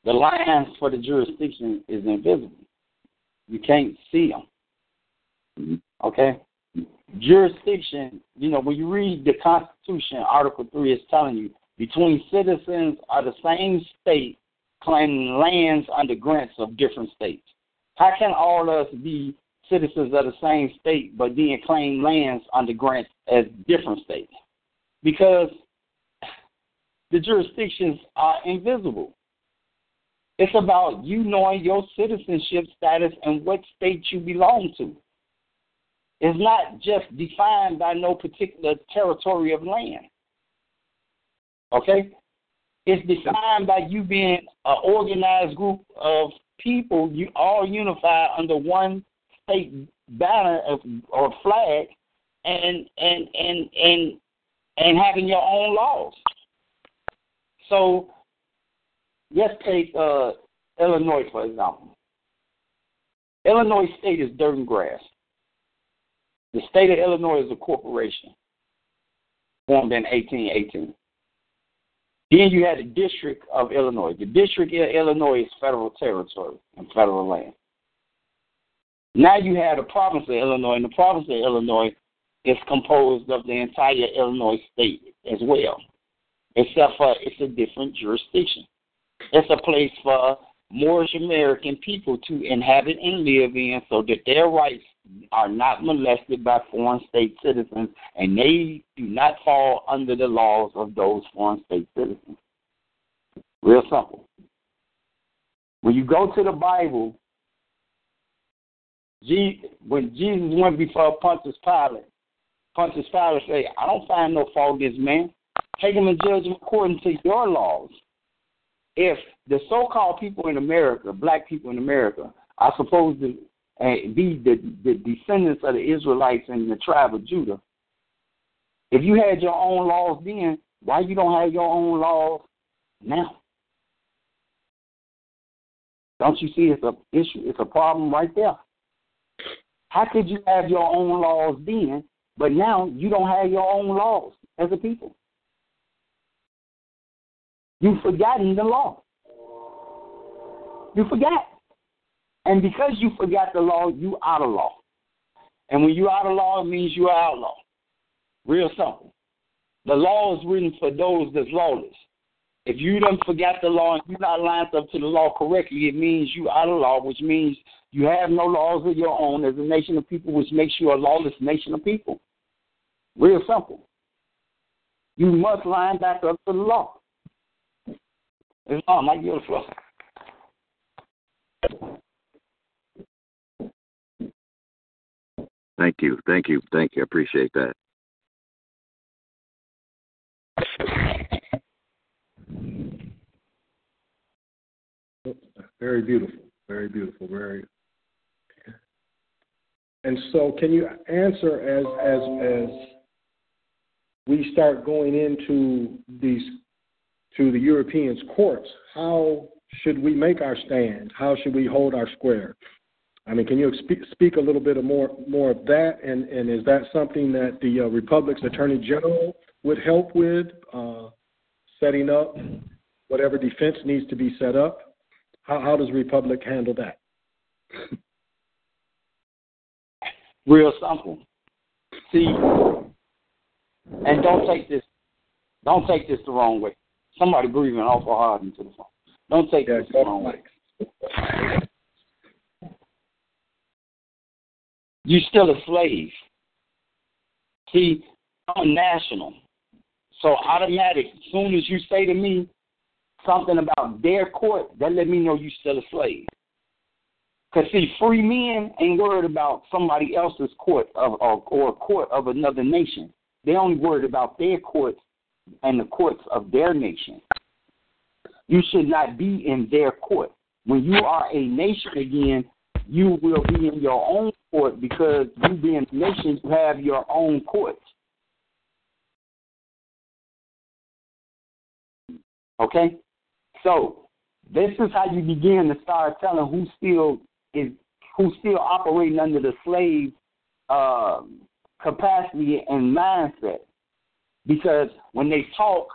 The lines for the jurisdiction is invisible. You can't see them. Okay? Jurisdiction, you know, when you read the Constitution, Article 3 is telling you between citizens of the same state claiming lands under grants of different states. How can all of us be citizens of the same state but then claim lands under grants as different states? Because the jurisdictions are invisible. It's about you knowing your citizenship status and what state you belong to. It's not just defined by no particular territory of land. Okay? It's defined by you being an organized group of people, you all unified under one state banner of, or flag, and and and and and having your own laws. So let's take uh, Illinois for example. Illinois State is dirt and grass. The state of Illinois is a corporation formed in 1818. Then you had the District of Illinois. The District of Illinois is federal territory and federal land. Now you have the province of Illinois, and the province of Illinois is composed of the entire Illinois state as well, except for it's a different jurisdiction. It's a place for Moorish American people to inhabit and live in so that their rights are not molested by foreign state citizens and they do not fall under the laws of those foreign state citizens. Real simple. When you go to the Bible, when Jesus went before Pontius Pilate, Pontius Pilate said, I don't find no fault in this man. Take him and judge him according to your laws. If the so-called people in America, black people in America, are supposed to uh, be the, the descendants of the Israelites and the tribe of Judah, if you had your own laws then, why you don't have your own laws now? Don't you see it's a issue? It's a problem right there. How could you have your own laws then, but now you don't have your own laws as a people? You've forgotten the law. You forgot. And because you forgot the law, you out of law. And when you out of law, it means you are outlaw. Real simple. The law is written for those that's lawless. If you don't forget the law and you're not lined up to the law correctly, it means you out of law, which means you have no laws of your own as a nation of people, which makes you a lawless nation of people. Real simple. You must line back up to the law. Islam, I give the floor. Thank you, thank you, thank you. I appreciate that. Very beautiful. Very beautiful. Very. And so, can you answer as as as we start going into these to the Europeans' courts? How should we make our stand? How should we hold our square? I mean, can you speak, a little bit more more of that? And and is that something that the uh, Republic's Attorney General would help with, uh, setting up whatever defense needs to be set up? How, how does Republic handle that? Real simple. See, and don't take this, don't take this the wrong way. Somebody breathing awful hard into the phone. Don't take yeah, this the wrong way. You're still a slave. See, I'm national. So automatic, as soon as you say to me, something about their court, that let me know you're still a slave. Because, see, free men ain't worried about somebody else's court of, or, or a court of another nation. They only worried about their courts and the courts of their nation. You should not be in their court. When you are a nation again, you will be in your own court because you being a nation, you have your own courts. Okay? So this is how you begin to start telling who still is who's still operating under the slave uh, capacity and mindset. Because when they talk,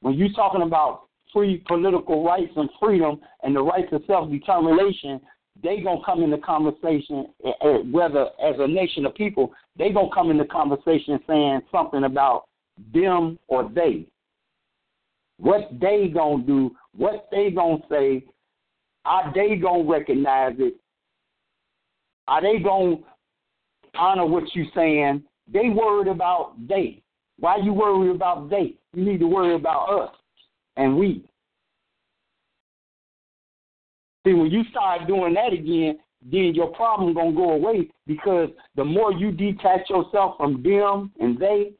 when you're talking about free political rights and freedom and the rights of self determination, they gonna come in the conversation eh, eh, whether as a nation of people, they gonna come in the conversation saying something about them or they. What they gonna do, what they gonna say, are they gonna recognize it? Are they gonna honor what you saying? They worried about they. Why you worry about they? You need to worry about us and we. See, when you start doing that again, then your problem gonna go away because the more you detach yourself from them and they,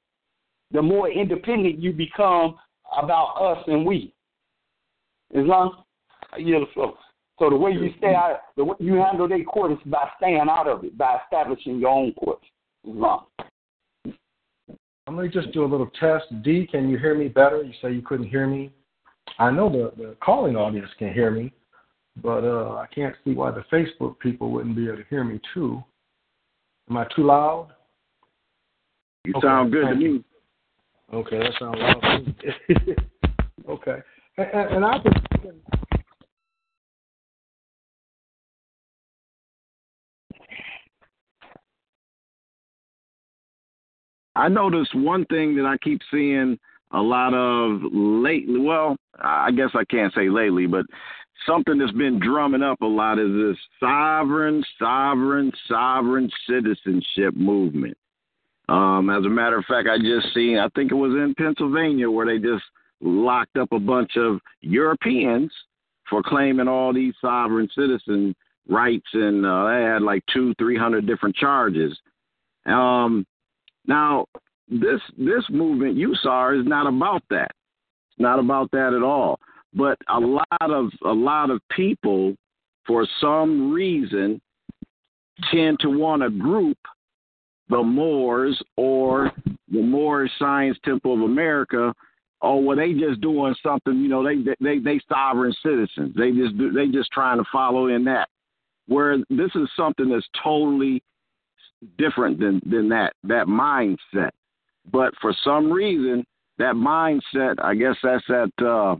the more independent you become about us and we. Islam, yeah. So, so the way you stay out, the way you handle their court is by staying out of it, by establishing your own court. Islam. I'm going to just do a little test. D, can you hear me better? You say you couldn't hear me. I know the, the calling audience can hear me, but uh, I can't see why the Facebook people wouldn't be able to hear me too. Am I too loud? You okay, sound good to me. Okay, that sounds loud. okay, and, and I've been thinking. I noticed one thing that I keep seeing a lot of lately. Well, I guess I can't say lately, but something that's been drumming up a lot is this sovereign, sovereign, sovereign citizenship movement. Um, as a matter of fact, I just seen, I think it was in Pennsylvania, where they just locked up a bunch of Europeans for claiming all these sovereign citizen rights, and uh, they had like two, three hundred different charges. Um, now, this this movement you saw is not about that. It's not about that at all. But a lot of a lot of people, for some reason, tend to want to group the Moors or the Moorish Science Temple of America. Oh, well, they just doing something. You know, they they they sovereign citizens. They just do, they just trying to follow in that. Where this is something that's totally different than than that that mindset. But for some reason, that mindset, I guess that's that uh,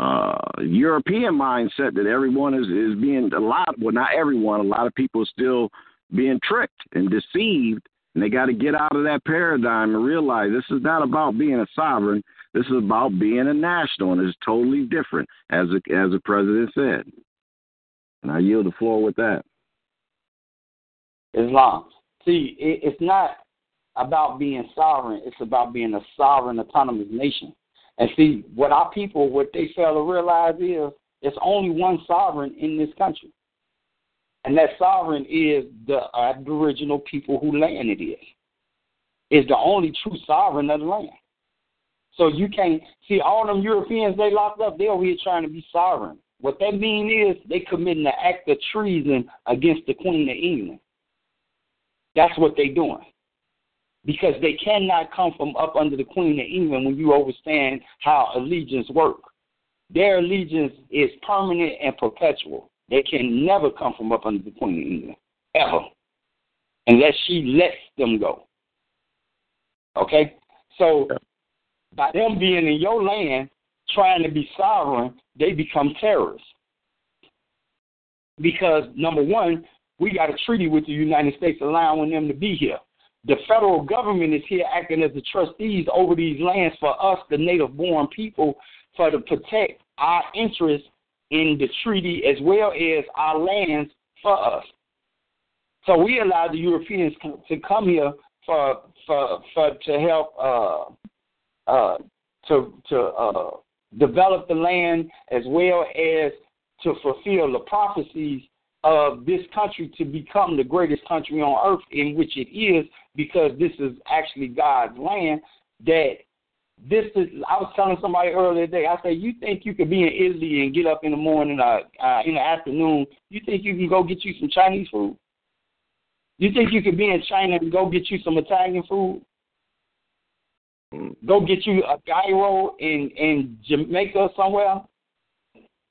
uh, European mindset that everyone is is being a lot. Well, not everyone. A lot of people still being tricked and deceived, and they got to get out of that paradigm and realize this is not about being a sovereign. This is about being a national, and it's totally different, as as the president said. And I yield the floor with that. Islam. See, it, it's not about being sovereign. It's about being a sovereign, autonomous nation. And see, what our people, what they fail to realize is, it's only one sovereign in this country, and that sovereign is the Aboriginal people who land it is. Is the only true sovereign of the land. So you can't see all them Europeans they locked up. They over here trying to be sovereign. What that mean is they committing an act of treason against the Queen of England. That's what they're doing. Because they cannot come from up under the Queen of England when you understand how allegiance work. Their allegiance is permanent and perpetual. They can never come from up under the Queen of England, ever, unless she lets them go. Okay? So, by them being in your land, trying to be sovereign, they become terrorists. Because, number one, we got a treaty with the United States allowing them to be here. The federal government is here acting as the trustees over these lands for us, the native born people, for to protect our interests in the treaty as well as our lands for us. So we allowed the Europeans to come here for for for to help uh, uh, to to uh, develop the land as well as to fulfill the prophecies of this country to become the greatest country on earth, in which it is, because this is actually God's land. That this is, I was telling somebody earlier today, I said, you think you could be in Italy and get up in the morning, uh, uh, in the afternoon, you think you can go get you some Chinese food? You think you could be in China and go get you some Italian food? Go get you a gyro in in Jamaica somewhere?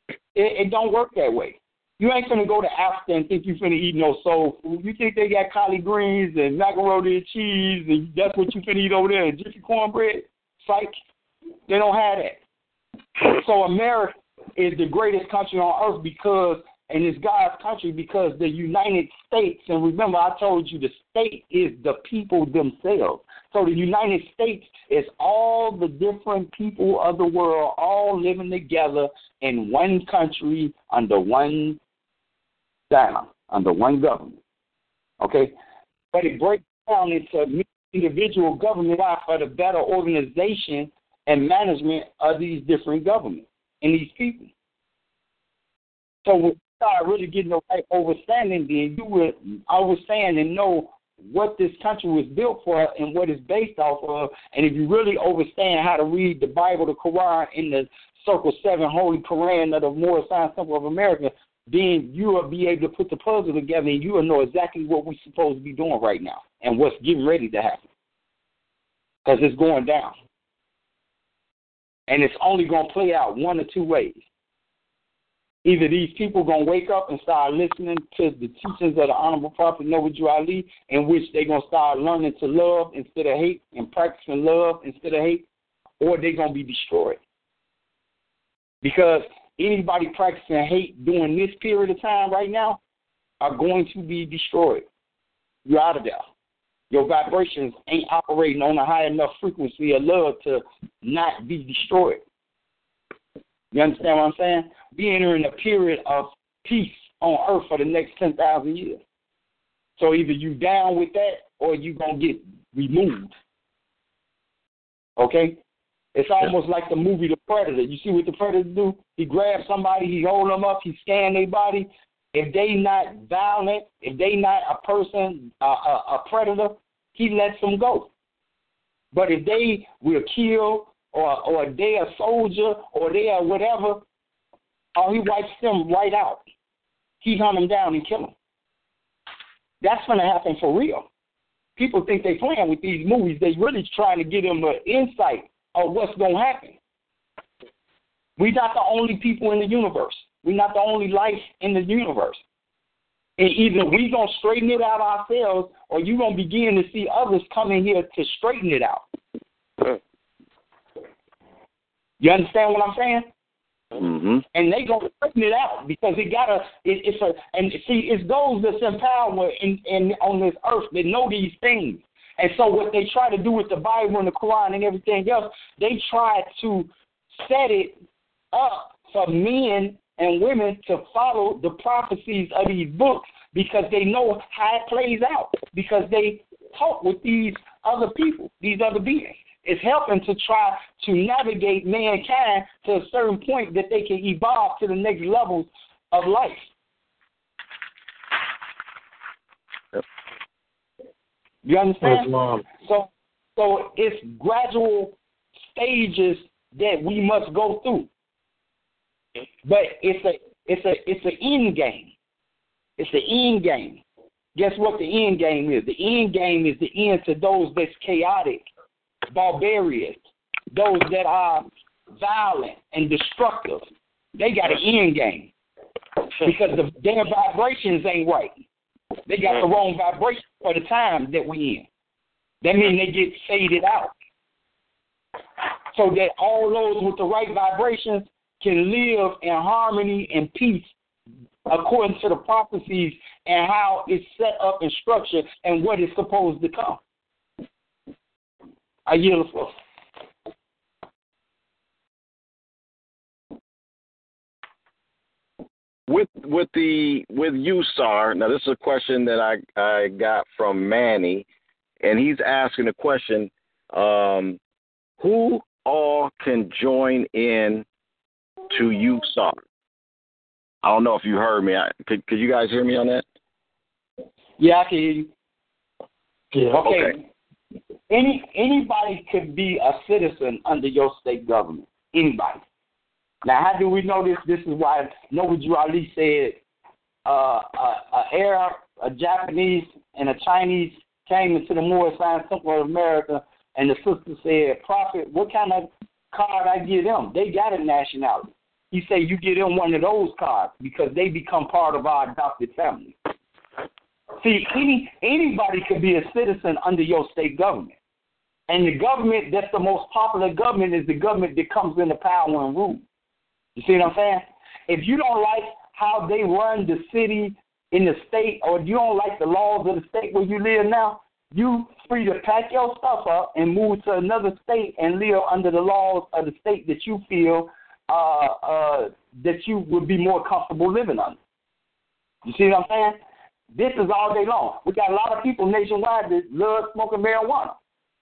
It, it don't work that way. You ain't gonna go to Africa and think you finna eat no soul food. You think they got collard greens and macaroni and cheese and that's what you finna eat over there and jiffy cornbread? Psych. They don't have that. So America is the greatest country on earth because and it's God's country because the United States, and remember I told you the state is the people themselves. So the United States is all the different people of the world all living together in one country under one down under one government. Okay? But it breaks down into individual government for the better organization and management of these different governments and these people. So when you start really getting the right understanding, then you would understand and know what this country was built for and what it's based off of. And if you really understand how to read the Bible, the Quran, in the Circle 7 Holy Quran of the Moorish Science Temple of America, then you will be able to put the puzzle together and you will know exactly what we're supposed to be doing right now and what's getting ready to happen. Because it's going down. And it's only going to play out one or two ways. Either these people going to wake up and start listening to the teachings of the Honorable Prophet Noble Drew Ali, in which they're going to start learning to love instead of hate and practicing love instead of hate, or they're going to be destroyed. Because anybody practicing hate during this period of time right now are going to be destroyed. You're out of there. Your vibrations ain't operating on a high enough frequency of love to not be destroyed. You understand what I'm saying? We enter in a period of peace on earth for the next 10,000 years. So either you down with that or you're going to get removed. Okay? It's almost like the movie The Predator. You see what the Predator do? He grabs somebody, he hold them up, he scan their body. If they not violent, if they not a person, uh, a, a predator, he lets them go. But if they will kill or or they a soldier or they are whatever, oh, he wipes them right out. He hunt them down and kill them. That's going to happen for real. People think they playing with these movies. They really trying to get them an insight of what's going to happen. We're not the only people in the universe. We're not the only life in the universe. And either we gonna straighten it out ourselves, or you gonna begin to see others coming here to straighten it out. You understand what I'm saying? Mm-hmm. And they gonna straighten it out because it gotta. It, it's a and see it's those that's in power in, in on this earth that know these things. And so what they try to do with the Bible and the Quran and everything else, they try to set it up for men and women to follow the prophecies of these books because they know how it plays out because they talk with these other people, these other beings. It's helping to try to navigate mankind to a certain point that they can evolve to the next levels of life. You understand? So, so it's gradual stages that we must go through. But it's a it's a it's an end game. It's the end game. Guess what the end game is? The end game is the end to those that's chaotic, barbarian, those that are violent and destructive. They got an end game because the their vibrations ain't right. They got the wrong vibration for the time that we in. That means they get faded out. So that all those with the right vibrations can live in harmony and peace according to the prophecies and how it's set up and structured and what is supposed to come. I yield the floor. With with the with you, Sar. Now this is a question that I I got from Manny, and he's asking a question: um, Who all can join in to you, USAR? I don't know if you heard me. I, could could you guys hear me on that? Yeah, I can hear you. Yeah. Okay. Okay. Any anybody could be a citizen under your state government. Anybody. Now, how do we know this? This is why Noble Drew Ali said uh, a, a Arab, a Japanese, and a Chinese came into the Moorish Science Temple of America, and the sister said, "Prophet, what kind of card I give them? They got a nationality." He said, "You give them one of those cards because they become part of our adopted family." See, any anybody could be a citizen under your state government. And the government that's the most popular government is the government that comes into power and rule. You see what I'm saying? If you don't like how they run the city in the state, or you don't like the laws of the state where you live now, you free to pack your stuff up and move to another state and live under the laws of the state that you feel uh, uh, that you would be more comfortable living under. You see what I'm saying? This is all day long. We got a lot of people nationwide that love smoking marijuana.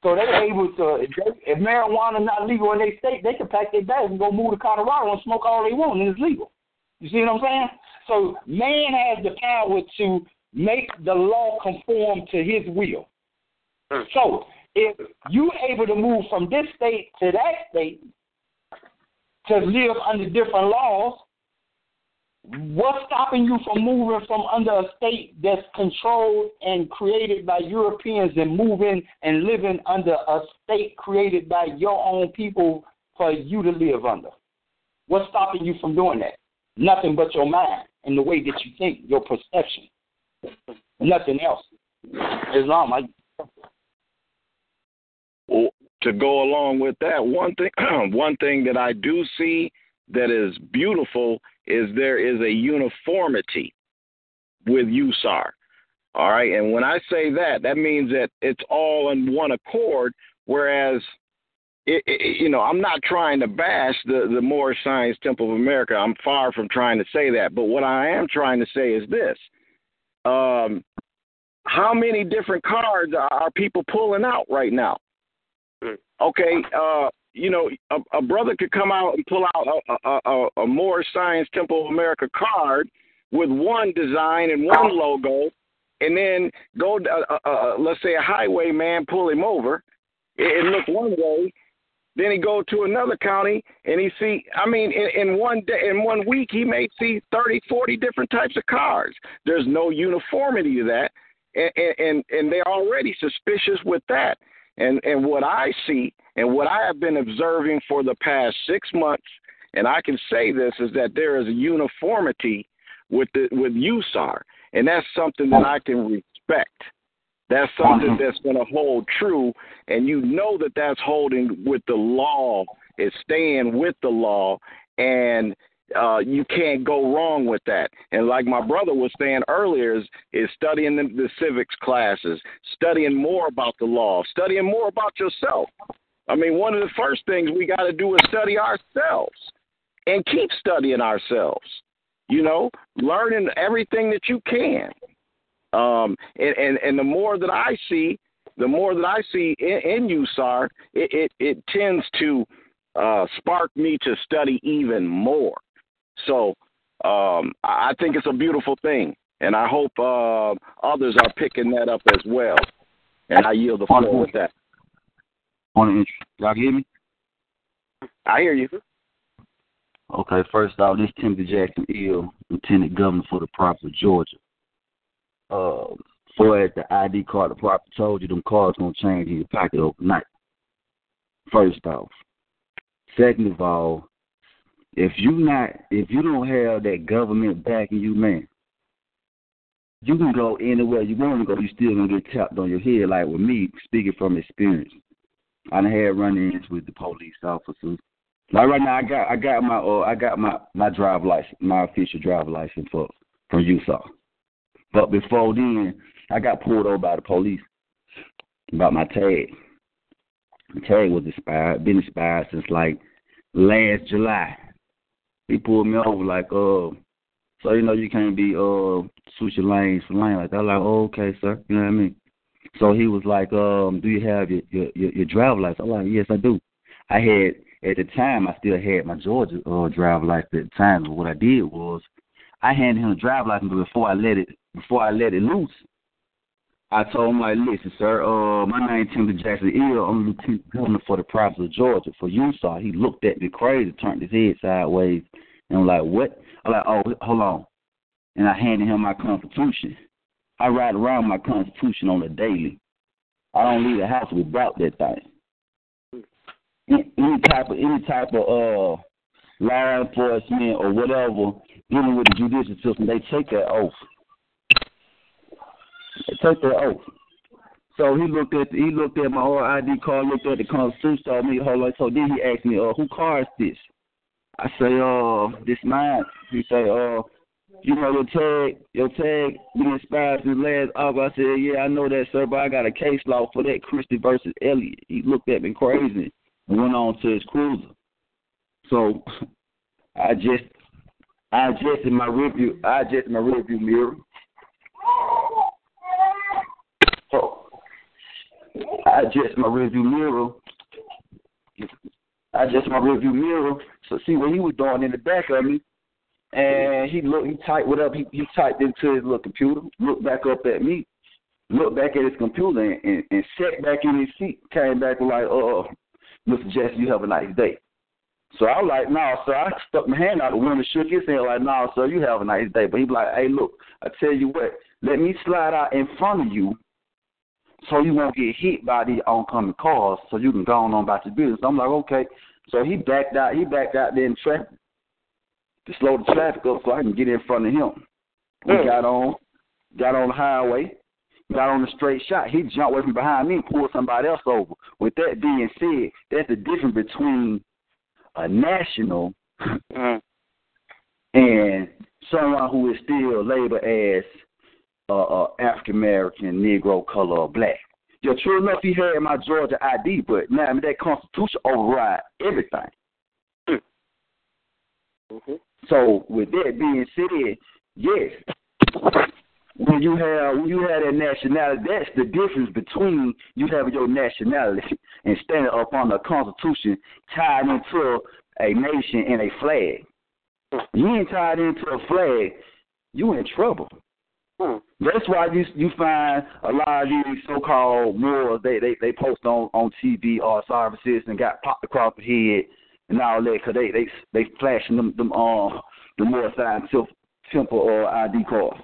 So they're able to, if, they, if marijuana not legal in their state, they can pack their bags and go move to Colorado and smoke all they want, and it's legal. You see what I'm saying? So man has the power to make the law conform to his will. Hmm. So if you able to move from this state to that state to live under different laws, what's stopping you from moving from under a state that's controlled and created by Europeans and moving and living under a state created by your own people for you to live under? What's stopping you from doing that? Nothing but your mind and the way that you think, your perception. Nothing else. Islam, I Well, to go along with that, one thing one thing that I do see that is beautiful is there is a uniformity with USAR. All right, and when I say that, that means that it's all in one accord. Whereas, it, it, you know, I'm not trying to bash the the Moorish Science Temple of America. I'm far from trying to say that. But what I am trying to say is this: um, how many different cards are, are people pulling out right now? Okay, uh, you know, a, a brother could come out and pull out a, a, a, Moorish Science Temple of America card with one design and one logo, and then go, uh, uh, uh, let's say a highwayman pull him over, it, it look one way. Then he go to another county and he see. I mean, in, in one day, in one week, he may see thirty, forty different types of cars. There's no uniformity to that, and and and they're already suspicious with that. And and what I see and what I have been observing for the past six months, and I can say this is that there is a uniformity with the with USAR, and that's something that I can respect. That's something mm-hmm. that's going to hold true, and you know that that's holding with the law. It's staying with the law, and uh, you can't go wrong with that. And like my brother was saying earlier, is, is studying the, the civics classes, studying more about the law, studying more about yourself. I mean, one of the first things we got to do is study ourselves and keep studying ourselves. You know, learning everything that you can. Um, and, and, and the more that I see, the more that I see in, in USAR, it, it, it tends to uh, spark me to study even more. So um, I think it's a beautiful thing, and I hope uh, others are picking that up as well. And I yield the floor with that. On the y'all hear me? I hear you. Okay, first off, this is Timothy Jackson Ill, Lieutenant Governor for the province of Georgia. Uh, for as the ID card, the prophet told you, them cards gonna change in your pocket overnight. First off, second of all, if you not, if you don't have that government backing you, man, you can go anywhere you want to go. You still gonna get tapped on your head. Like with me, speaking from experience, I had run-ins with the police officers. Like right now, I got I got my uh, I got my my drive license, my official driver license for from USAR. But before then, I got pulled over by the police about my tag. The tag was expired, been expired since like last July. He pulled me over like, uh, so you know you can't be uh your lanes for lane like that. I'm like, oh, okay, sir. You know what I mean? So he was like, um, do you have your your your, your driver license? I'm like, yes, I do. I had at the time I still had my Georgia uh driver license at the time. But what I did was I handed him the driver license before I let it before I let it loose. I told him like, listen, sir, uh, my name Timothy Jackson Ill. I'm lieutenant governor for the province of Georgia for USAR. He looked at me crazy, turned his head sideways, and I'm like, what? I'm like, oh, hold on. And I handed him my Constitution. I ride around my Constitution on a daily. I don't leave the house without that thing. Any type of any type of uh law enforcement or whatever dealing with the judicial system, they take that oath. Take that oath. So he looked at he looked at my old ID card, looked at the Constitution, told me, hold on. So then he asked me, uh, who car is this? I say, uh, this mine. He say, uh, you know your tag, your tag been expired since last August. I said, yeah, I know that, sir, but I got a case law for that. Christie versus Elliott. He looked at me crazy and went on to his cruiser. So I just, I adjusted my review. I adjusted my review mirror. So I adjust my review mirror. I adjust my review mirror. So see what he was doing in the back of me. And he looked, he typed what up. He, he typed into his little computer, looked back up at me, looked back at his computer, and, and, and sat back in his seat. Came back like, "Oh, Mr. Jesse, you have a nice day." So I was like, "No, nah, sir." I stuck my hand out the window, shook his hand like, "No, nah, sir, you have a nice day." But he was like, "Hey, look, I tell you what, let me slide out in front of you, so you won't get hit by the oncoming cars, so you can go on about your business." I'm like, "Okay." So he backed out. He backed out there in traffic to slow the traffic up so I can get in front of him. We Hmm. got on, got on the highway, got on the straight shot. He jumped away from behind me and pulled somebody else over. With that being said, that's the difference between a national and someone who is still labeled as uh, uh, African American, Negro, color, or black. Yeah, true enough, he had my Georgia ID, but now that Constitution override everything. Mm-hmm. So with that being said, yes, when you have when you have that nationality, that's the difference between you having your nationality and standing up on the Constitution tied into a nation and a flag. You ain't tied into a flag, you in trouble. Hmm. That's why you you find a lot of these so-called morals they they they post on on TV or services and got popped across the head and all that because they they they flashing them them um the more simple uh, simple or ID cards.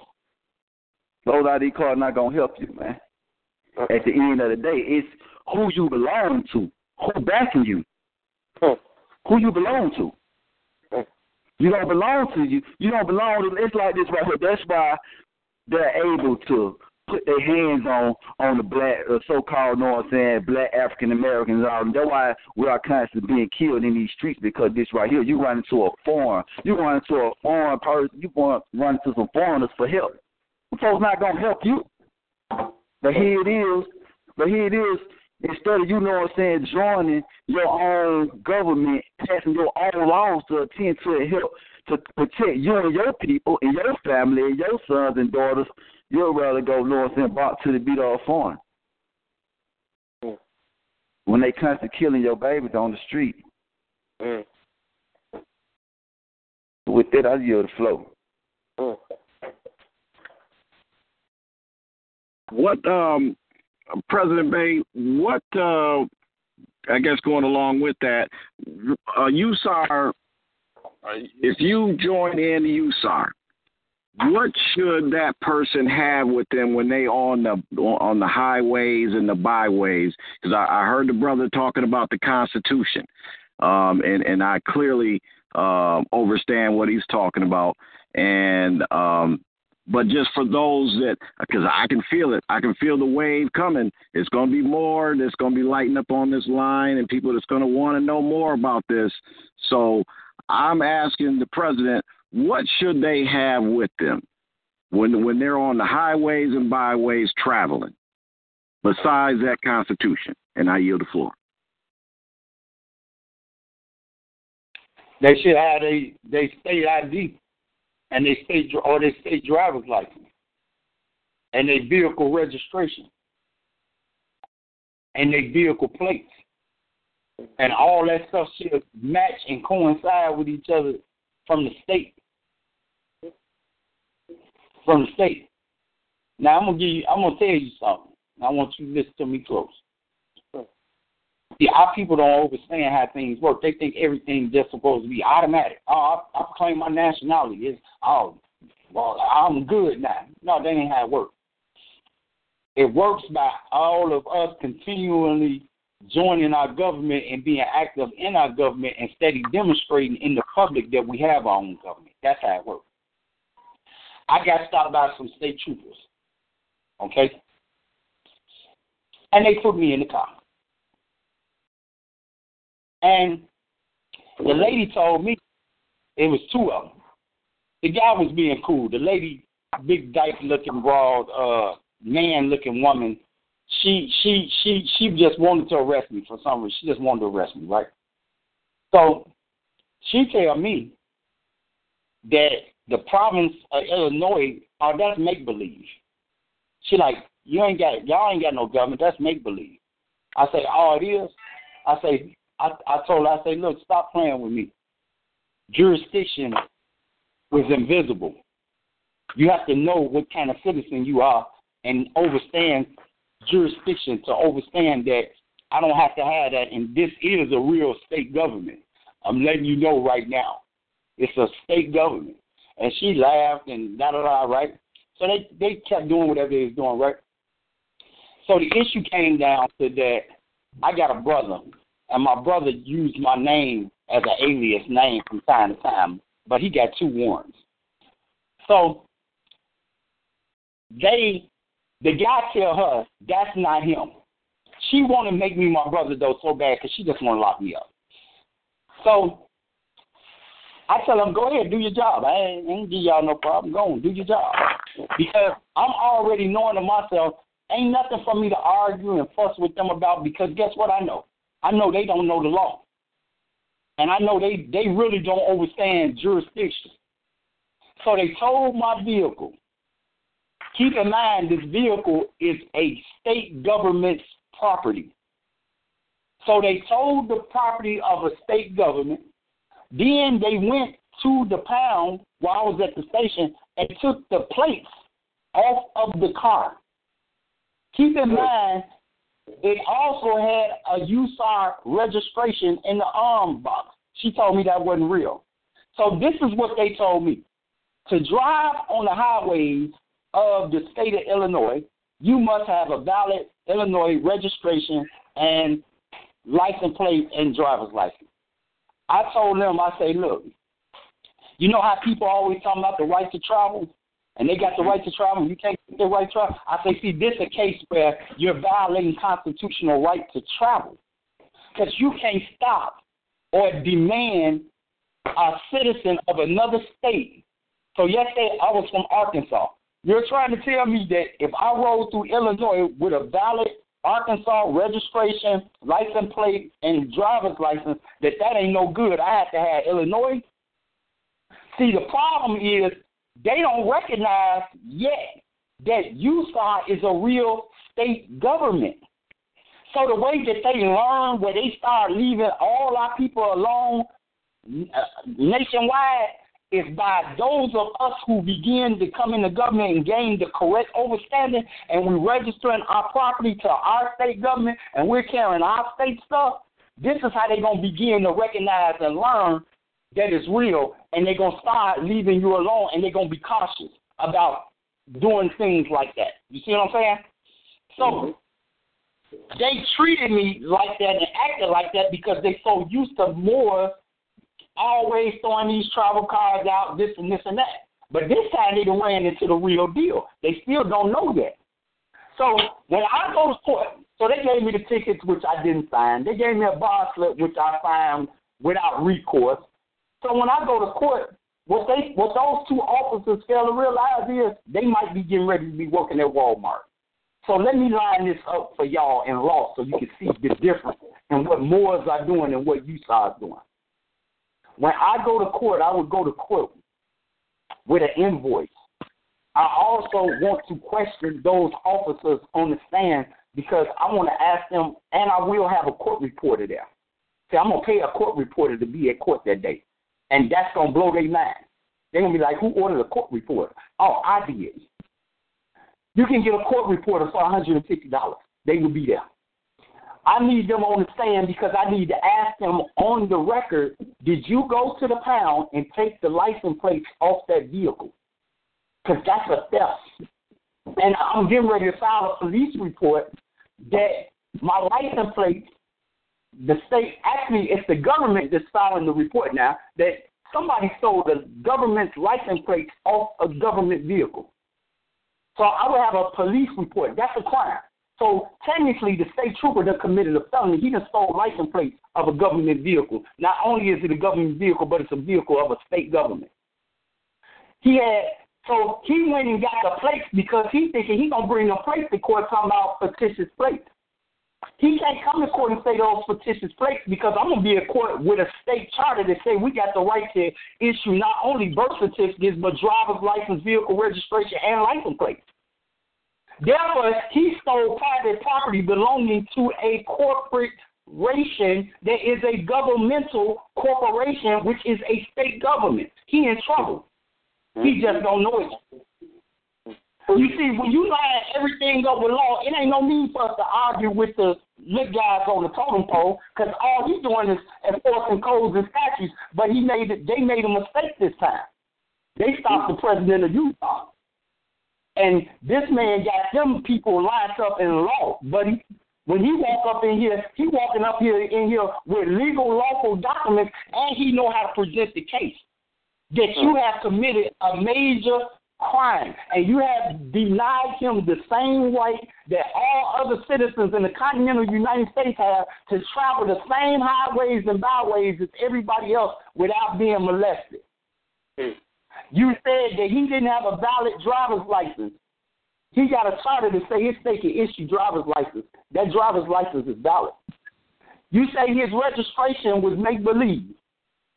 Those ID cards not gonna help you, man. Uh-uh. At the end of the day, it's who you belong to, who backing you, hmm. who you belong to. Hmm. You don't belong to you. You don't belong to. It's like this right here. That's why they're able to put their hands on on the black, uh, so-called, I'm saying, black African Americans. Um, that's why we are constantly being killed in these streets because this right here, you run into a foreign, you run into a foreign person, you want run into some foreigners for help. The folks not gonna help you. But here it is. But here it is. Instead of you know what I'm saying, joining your own government, passing your own laws to attend to and help to protect you and your people and your family and your sons and daughters, you'd rather go, north and I'm back to the beat off farm. When they constantly killing your babies on the street. Mm. With that, I yield the flow. Mm. What, um, President Bey, what, uh, I guess going along with that, uh, USAR, if you join in USAR, what should that person have with them when they on the on the highways and the byways? Because I, I heard the brother talking about the Constitution, um, and and I clearly um, understand what he's talking about. And um, but just for those that, because I can feel it, I can feel the wave coming. It's going to be more. There's going to be lighting up on this line, and people that's going to want to know more about this. So I'm asking the president, what should they have with them when when they're on the highways and byways traveling, besides that Constitution? And I yield the floor. They should have they they state ID and they state or they state driver's license and their vehicle registration and their vehicle plates and all that stuff should match and coincide with each other from the state. From the state. Now I'm gonna give you I'm gonna tell you something. I want you to listen to me close. See, our people don't understand how things work. They think everything's just supposed to be automatic. Oh, I, I claim my nationality. It's oh, well, I'm good now. No, that ain't how it works. It works by all of us continually joining our government and being active in our government and steady demonstrating in the public that we have our own government. That's how it works. I got stopped by some state troopers. Okay? And they put me in the car. And the lady told me it was two of them. The guy was being cool. The lady, big dyke looking broad, uh, man looking woman, she she she she just wanted to arrest me for some reason. She just wanted to arrest me, right? So she tell me that the province of Illinois, oh, that's make believe. She like, you ain't got y'all ain't got no government. That's make believe. I say, oh, it is. I say, I, I told her, I say, look, stop playing with me. Jurisdiction was invisible. You have to know what kind of citizen you are and understand jurisdiction to understand that I don't have to have that, and this is a real state government. I'm letting you know right now. It's a state government. And she laughed and da da da, right? So they, they kept doing whatever they was doing, right? So the issue came down to that I got a brother and my brother used my name as an alias name from time to time, but he got two warrants. So they, the guy tell her that's not him. She want to make me my brother though so bad because she just want to lock me up. So I tell him, go ahead, do your job. I ain't, ain't give y'all no problem. Go on, do your job. because I'm already knowing to myself, ain't nothing for me to argue and fuss with them about because guess what I know? I know they don't know the law. And I know they, they really don't understand jurisdiction. So they told my vehicle, keep in mind this vehicle is a state government's property. So they sold the property of a state government. Then they went to the pound while I was at the station and took the plates off of the car. Keep in mind, it also had a USAR registration in the arm box. She told me that wasn't real. So this is what they told me. To drive on the highways of the state of Illinois, you must have a valid Illinois registration and license plate and driver's license. I told them, I say, look, you know how people always talk about the right to travel? And they got the right to travel, you can't get the right to travel. I say, see, this is a case where you're violating constitutional right to travel. Because you can't stop or demand a citizen of another state. So yesterday I was from Arkansas. You're trying to tell me that if I rode through Illinois with a valid Arkansas registration, license plate, and driver's license, that that ain't no good. I have to have Illinois. See, the problem is they don't recognize yet that USAR is a real state government. So the way that they learn, where they start leaving all our people alone uh, nationwide, is by those of us who begin to come in the government and gain the correct understanding, and we registering our property to our state government, and we're carrying our state stuff. This is how they're gonna begin to recognize and learn that it's real, and they're gonna start leaving you alone, and they're gonna be cautious about doing things like that. You see what I'm saying? So mm-hmm. they treated me like that and acted like that because they're so used to more always throwing these travel cards out, this and this and that. But this time they done ran into the real deal. They still don't know yet. So when I go to court, so they gave me the tickets which I didn't sign. They gave me a bar slip which I signed without recourse. So when I go to court, what they what those two officers fail to realize is they might be getting ready to be working at Walmart. So let me line this up for y'all in law so you can see the difference in what Moors are doing and what USAR is doing. When I go to court, I would go to court with an invoice. I also want to question those officers on the stand because I want to ask them, and I will have a court reporter there. See, I'm gonna pay a court reporter to be at court that day, and that's gonna blow their mind. They're gonna be like, "Who ordered a court reporter?" Oh, I did. You can get a court reporter for $150. They will be there. I need them on the stand because I need to ask them on the record, did you go to the pound and take the license plates off that vehicle? Because that's a theft. And I'm getting ready to file a police report that my license plate, the state, actually, it's the government that's filing the report now, that somebody stole the government's license plates off a government vehicle. So I would have a police report. That's a crime. So technically, the state trooper that committed a felony, he just stole license plates of a government vehicle. Not only is it a government vehicle, but it's a vehicle of a state government. He had so he went and got the plates because he thinking he gonna bring the plates to court talking about fictitious plates. He can't come to court and say those fictitious plates because I'm gonna be in court with a state charter that say we got the right to issue not only birth certificates but driver's license, vehicle registration, and license plates. Therefore, he stole private property belonging to a corporation that is a governmental corporation, which is a state government. He in trouble. He mm-hmm. just don't know it. You see, when you line everything up with law, it ain't no need for us to argue with the lit guys on the totem pole, because all he's doing is enforcing codes and statutes. But he made it. They made a mistake this time. They stopped the president of USAR. And this man got them people lined up in law, buddy. When he walk up in here, he walking up here in here with legal, lawful documents, and he know how to present the case that you have committed a major crime, and you have denied him the same right that all other citizens in the continental United States have to travel the same highways and byways as everybody else without being molested. Mm. You said that he didn't have a valid driver's license. He got a charter to say his state can issue driver's license. That driver's license is valid. You say his registration was make believe.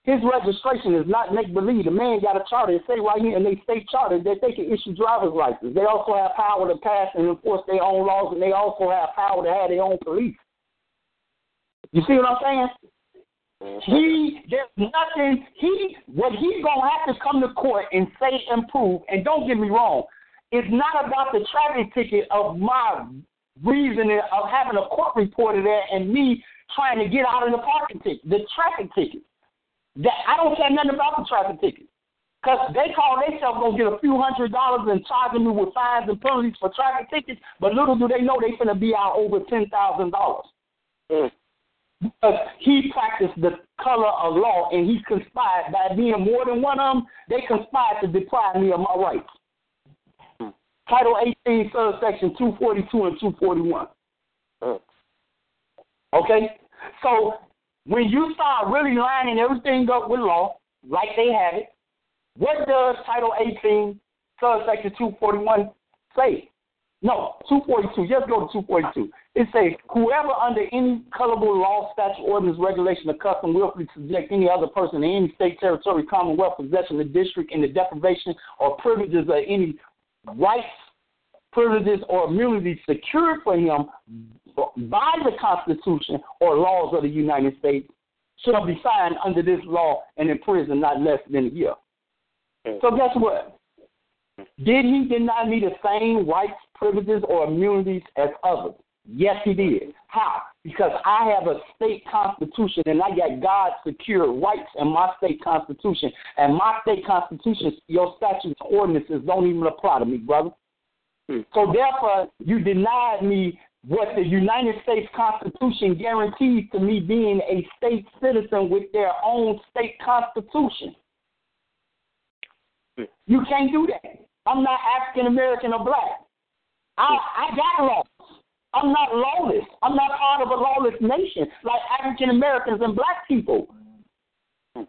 His registration is not make believe. The man got a charter. It say right here in their state charter that they can issue driver's license. They also have power to pass and enforce their own laws, and they also have power to have their own police. You see what I'm saying? He there's nothing he what he's gonna have to come to court and say and prove. And don't get me wrong, it's not about the traffic ticket of my reasoning of having a court reporter there and me trying to get out of the parking ticket, the traffic ticket. That I don't care nothing about the traffic ticket. Because they call themselves going to get a few hundred dollars and charging me with fines and penalties for traffic tickets, but little do they know they're going to be out over $10,000. Mm. Because he practiced the color of law and he conspired by being more than one of them, they conspired to deprive me of my rights. Mm. Title 18, subsection 242 and 241. Mm. Okay? So when you start really lining everything up with law, like they have it, what does Title 18, subsection 241 say? No, 242. Just go to 242. It says, whoever under any colorable law, statute, ordinance, regulation, or custom willfully subject any other person in any state, territory, commonwealth, possession, the district, in the deprivation or privileges of any rights, privileges, or immunities secured for him by the Constitution or laws of the United States shall be fined under this law and imprisoned not less than a year. So guess what? Did he deny me the same rights, privileges, or immunities as others? Yes, he did. How? Because I have a state constitution and I got God secured rights in my state constitution. And my state constitution, your statutes, ordinances don't even apply to me, brother. Hmm. So therefore, you denied me what the United States Constitution guarantees to me being a state citizen with their own state constitution. You can't do that. I'm not African American or black. I I got laws. I'm not lawless. I'm not part of a lawless nation like African Americans and black people.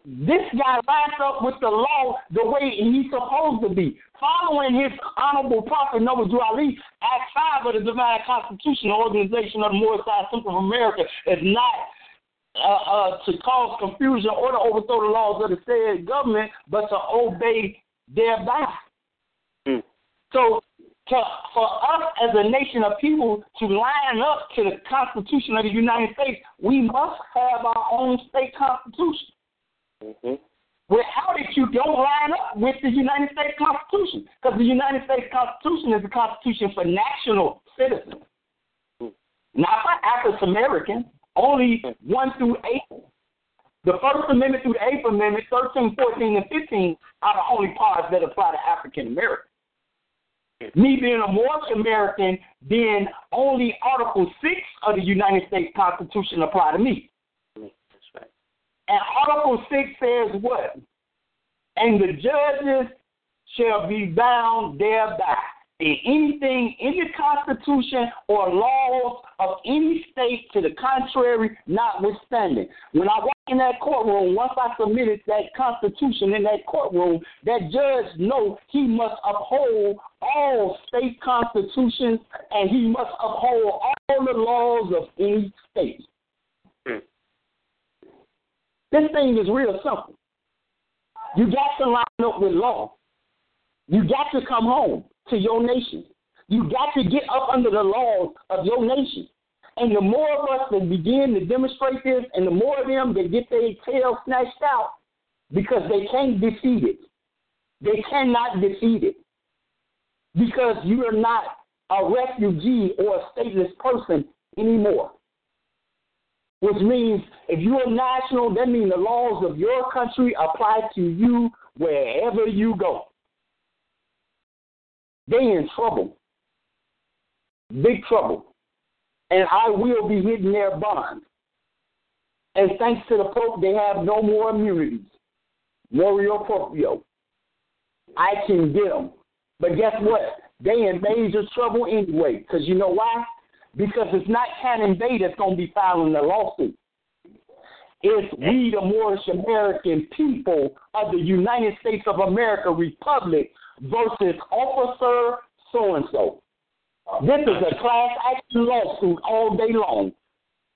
This guy lines up with the law the way he's supposed to be, following his honorable prophet Noble Drew Ali, Act 5 of the Divine Constitution, Organization of the Moorish Temple of America, is not uh, uh, to cause confusion or to overthrow the laws of the said government, but to obey thereby. Mm. So, to, for us as a nation of people to line up to the Constitution of the United States, we must have our own state constitution. Mm-hmm. Without it, you don't line up with the United States Constitution because the United States Constitution is the Constitution for national citizens, mm-hmm. not for African Americans. Only one through eight. The First Amendment through the Eighth Amendment, 13, 14, and 15 are the only parts that apply to African Americans. Me being a Moorish American, then only Article 6 of the United States Constitution apply to me. And Article 6 says what? And the judges shall be bound thereby. In anything in the Constitution or laws of any state to the contrary, notwithstanding. When I walk in that courtroom, once I submitted that Constitution in that courtroom, that judge know he must uphold all state constitutions and he must uphold all the laws of any state. Hmm. This thing is real simple. You got to line up with law. You got to come home to your nation. You got to get up under the laws of your nation. And the more of us that begin to demonstrate this, and the more of them that get their tail snatched out, because they can't defeat it. They cannot defeat it. Because you are not a refugee or a stateless person anymore which means if you're national, that means the laws of your country apply to you wherever you go. They in trouble, big trouble, and I will be hitting their bonds. And thanks to the Pope, they have no more immunities. Motu Proprio. I can get them. But guess what? They in major trouble anyway. Because you know why? because it's not Cannon Bey that's going to be filing the lawsuit. It's we, the Moorish American people of the United States of America Republic versus Officer so and so. This is a class action lawsuit all day long.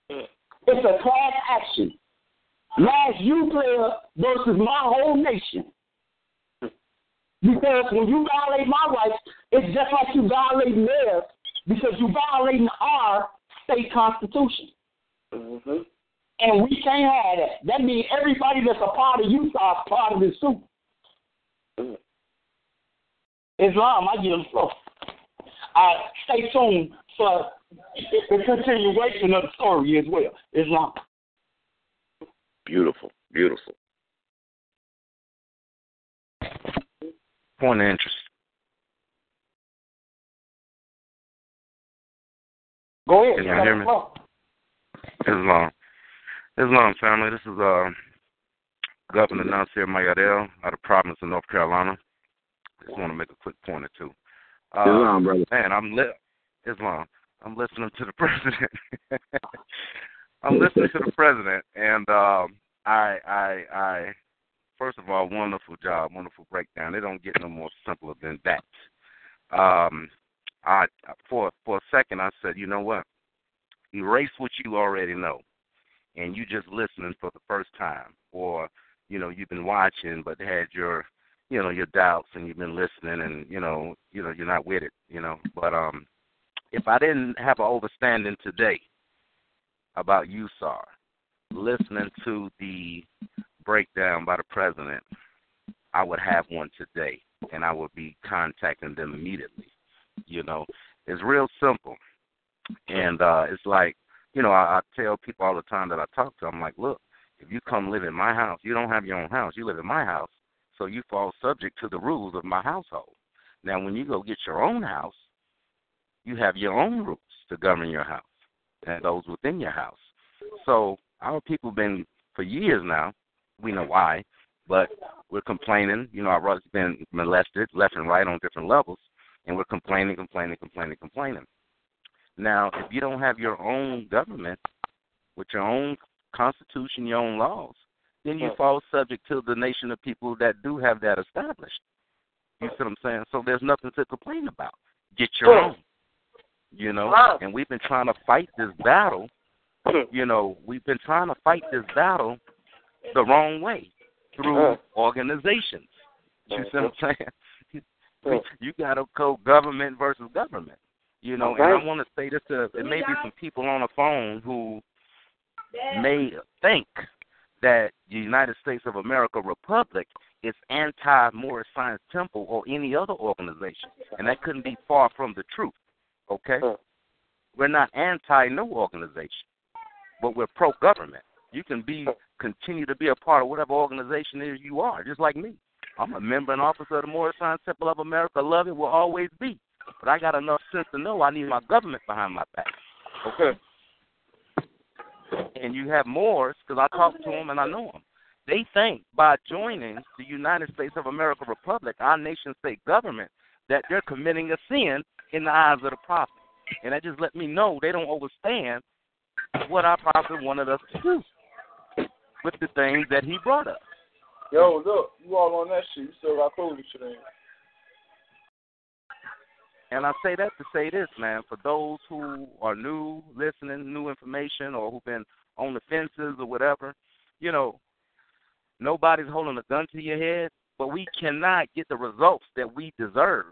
It's a class action. Last you player versus my whole nation. Because when you violate my rights, it's just like you violating theirs because you're violating our state constitution. Mm-hmm. And we can't have that. That means everybody that's a part of USAR is part of this suit. Mm-hmm. Islam, I give them floor. Uh, stay tuned for the continuation of the story as well. Islam. Beautiful, beautiful. Point of interest. Go ahead. Can y'all hear me? Islam. Islam family. This is uh, Governor Nasir Mayadel out of province of North Carolina. Just want to make a quick point or two. Uh, Islam, brother. Man, I'm li- Islam. I'm listening to the president. I'm listening to the president, and um, I, I, I. First of all, wonderful job, wonderful breakdown. They don't get no more simpler than that. Um, I for for a second I said, you know what? Erase what you already know, and you just listening for the first time, or you know you've been watching but had your you know your doubts and you've been listening and you know you know you're not with it, you know. But um, if I didn't have an overstanding today about you, USAR, listening to the breakdown by the president, I would have one today, and I would be contacting them immediately. You know, it's real simple, and uh, it's like, you know, I, I tell people all the time that I talk to, I'm like, look, if you come live in my house, you don't have your own house, you live in my house, so you fall subject to the rules of my household. Now, when you go get your own house, you have your own rules to govern your house and those within your house. So our people been for years now. We know why, but we're complaining. You know, our brothers been molested left and right on different levels, and we're complaining, complaining, complaining, complaining. Now, if you don't have your own government with your own constitution, your own laws, then you fall subject to the nation of people that do have that established. You see what I'm saying? So there's nothing to complain about. Get your own. You know, and we've been trying to fight this battle. You know, we've been trying to fight this battle the wrong way through organizations. You see what I'm mm-hmm. saying? you got to go government versus government. You know, and I want to say this to there may be some people on the phone who may think that the United States of America Republic is anti Moorish Science Temple or any other organization. And that couldn't be far from the truth. Okay? We're not anti no organization, but we're pro government. You can be continue to be a part of whatever organization it is you are, just like me. I'm a member and officer of the Moorish Science Temple of America. Love it, will always be. But I got enough sense to know I need my government behind my back. Okay? And you have Moors, because I talk to them and I know them. They think by joining the United States of America Republic, our nation state government, that they're committing a sin in the eyes of the prophet. And that just let me know they don't understand what our prophet wanted us to do with the things that he brought us. Yo, look, you all on that shit. You still got clothes today. And I say that to say this, man, for those who are new, listening, new information, or who've been on the fences or whatever, you know, nobody's holding a gun to your head, but we cannot get the results that we deserve.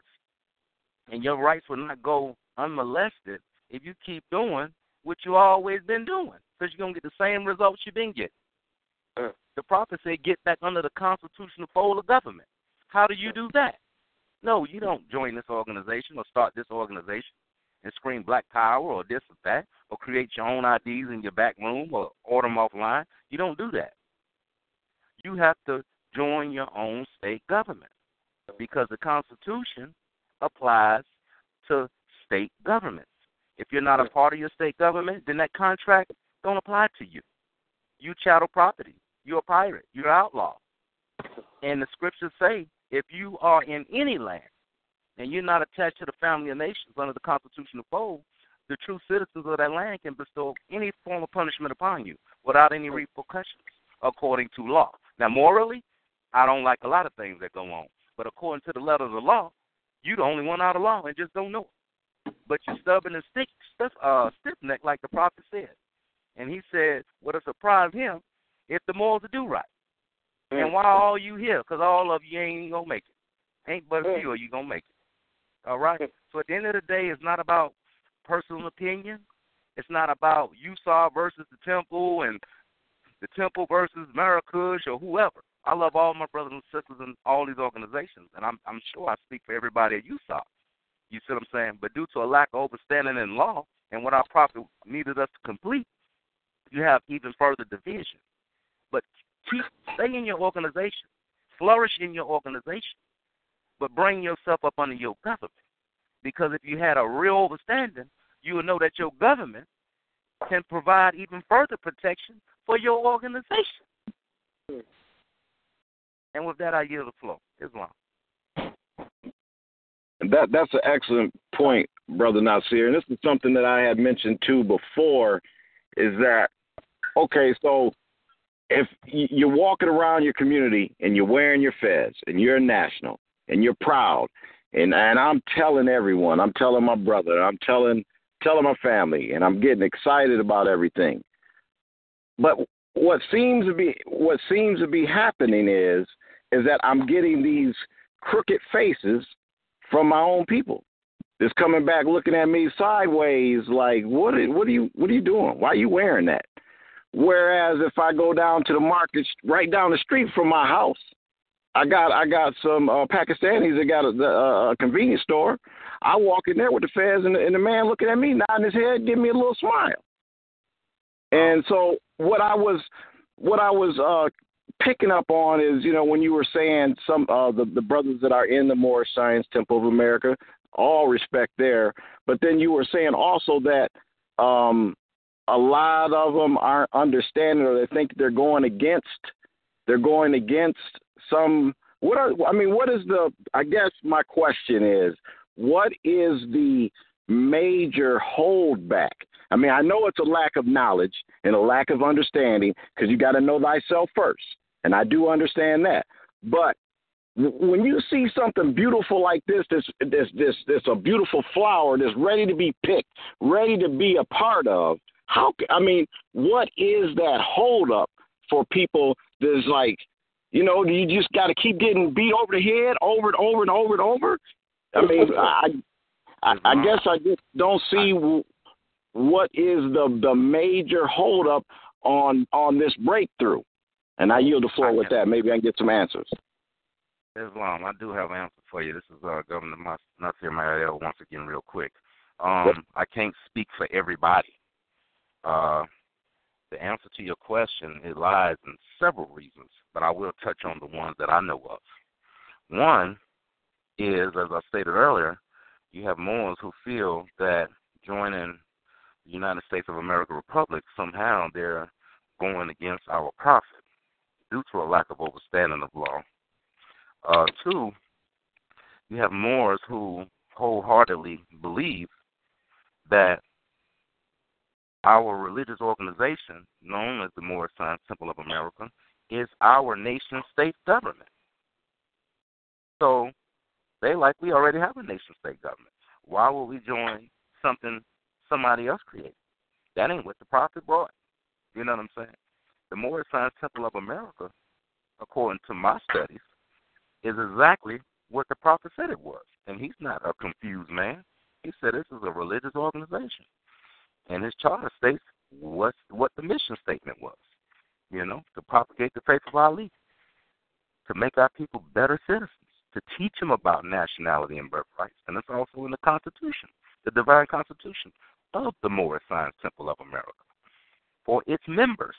And your rights will not go unmolested if you keep doing what you always been doing, because you're going to get the same results you've been getting. Uh, the prophet said, get back under the constitutional fold of government. How do you do that? No, you don't join this organization or start this organization and scream black power or this or that or create your own IDs in your back room or order them offline. You don't do that. You have to join your own state government because the Constitution applies to state governments. If you're not a part of your state government, then that contract don't apply to you. You chattel property. You're a pirate. You're an outlaw. And the scriptures say if you are in any land and you're not attached to the family of nations under the constitutional fold, the true citizens of that land can bestow any form of punishment upon you, without any repercussions according to law. Now, morally, I don't like a lot of things that go on, but according to the letter of the law, you're the only one out of law and just don't know it. But you're stubborn and stick, stiff, uh, stiff neck, like the prophet said. And he said, "What'll surprise him if the morals do right." And mm. why are all you here? Because all of you ain't gonna make it. Ain't but a mm. few of you gonna make it. All right. Mm. So at the end of the day, it's not about personal opinion. It's not about USAR versus the temple and the temple versus Marrakush or whoever. I love all my brothers and sisters in all these organizations, and I'm I'm sure I speak for everybody at USAR. You see what I'm saying? But due to a lack of understanding in law and what our prophet needed us to complete, you have even further division. But stay in your organization, flourish in your organization, but bring yourself up under your government. Because if you had a real understanding, you would know that your government can provide even further protection for your organization. And with that, I yield the floor. Islam. That that's an excellent point, brother Nasir, and this is something that I had mentioned too before. Is that okay? So if you're walking around your community and you're wearing your fez and you're a national and you're proud, and and I'm telling everyone, I'm telling my brother, I'm telling telling my family, and I'm getting excited about everything. But what seems to be what seems to be happening is is that I'm getting these crooked faces from my own people. That's coming back looking at me sideways like what are, what are you what are you doing? Why are you wearing that? Whereas if I go down to the market right down the street from my house, I got I got some uh, Pakistanis that got a, a, a convenience store. I walk in there with the fez and the, and the man looking at me, nodding his head, giving me a little smile. And so what I was what I was uh, picking up on is, you know, when you were saying some uh, the the brothers that are in the Moorish Science Temple of America, all respect there, but then you were saying also that um, a lot of them aren't understanding or they think they're going against they're going against some what are I mean what is the I guess my question is what is the major holdback I mean, I know it's a lack of knowledge and a lack of understanding because you got to know thyself first, and I do understand that. But when you see something beautiful like this, this, this, this, this a beautiful flower that's ready to be picked, ready to be a part of. How? I mean, what is that holdup for people that's like, you know, you just got to keep getting beat over the head over and over and over and over? I mean, I, I, I guess I just don't see what is the the major holdup on on this breakthrough? And I yield the floor with that. Maybe I can get some answers. Islam, I do have an answer for you. This is uh, Governor Nasir Mayel once again, real quick. Um, I can't speak for everybody. Uh, the answer to your question it lies in several reasons, but I will touch on the ones that I know of. One is, as I stated earlier, you have Moors who feel that joining the United States of America Republic, somehow they're going against our prophet due to a lack of understanding of law. Uh, two, you have Moors who wholeheartedly believe that our religious organization, known as the Moorish Science Temple of America, is our nation state government. So they like we already have a nation state government. Why would we join something somebody else created. That ain't what the prophet brought. You know what I'm saying? The Moorish Science Temple of America, according to my studies, is exactly what the prophet said it was. And he's not a confused man. He said this is a religious organization. And his charter states what what the mission statement was. You know, to propagate the faith of Ali, to make our people better citizens, to teach them about nationality and birthrights. And it's also in the Constitution, the divine Constitution of the Moorish Science Temple of America for its members.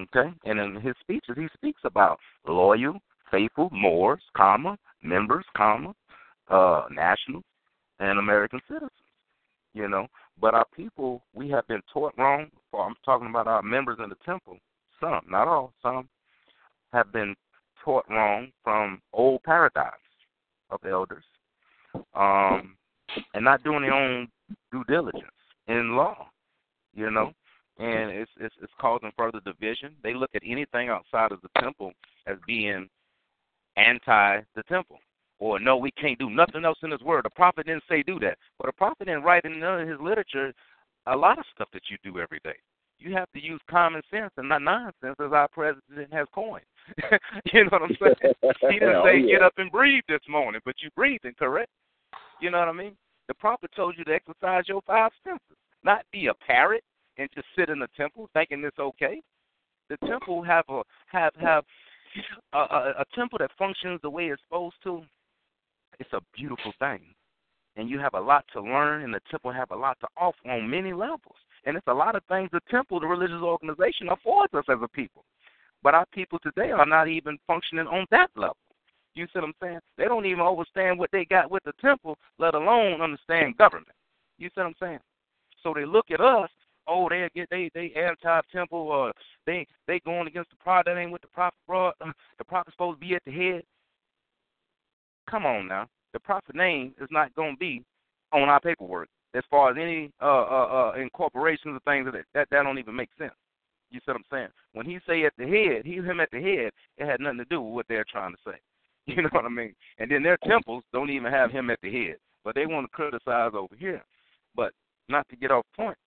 Okay? And in his speeches, he speaks about loyal, faithful Moors, comma, members, comma, uh, nationals, and American citizens. You know, but our people, we have been taught wrong. I'm talking about our members in the temple. Some, not all, some have been taught wrong from old paradigms of elders, um, and not doing their own due diligence in law. You know, and it's it's it's causing further division. They look at anything outside of the temple as being anti the temple. Or no, we can't do nothing else in His Word. The prophet didn't say do that, but the prophet didn't write in none of his literature a lot of stuff that you do every day. You have to use common sense and not nonsense, as our president has coined. you know what I'm saying? He didn't Oh, say yeah. get up and breathe this morning, but you breathing, correct? You know what I mean? The prophet told you to exercise your five senses, not be a parrot and just sit in the temple thinking it's okay. The temple have a have have a, a, a temple that functions the way it's supposed to. It's a beautiful thing, and you have a lot to learn, and the temple have a lot to offer on many levels. And it's a lot of things the temple, the religious organization, affords us as a people. But our people today are not even functioning on that level. You see what I'm saying? They don't even understand what they got with the temple, let alone understand government. You see what I'm saying? So they look at us, oh, they get they they anti temple or they they going against the prophet. That ain't what the prophet brought. Uh, the prophet's supposed to be at the head. Come on now, the prophet name is not going to be on our paperwork as far as any uh uh, uh incorporations of things that that that don't even make sense. You see what I'm saying? When he say at the head, he him at the head, it had nothing to do with what they're trying to say. You know what I mean? And then their temples don't even have him at the head, but they want to criticize over here. But not to get off point,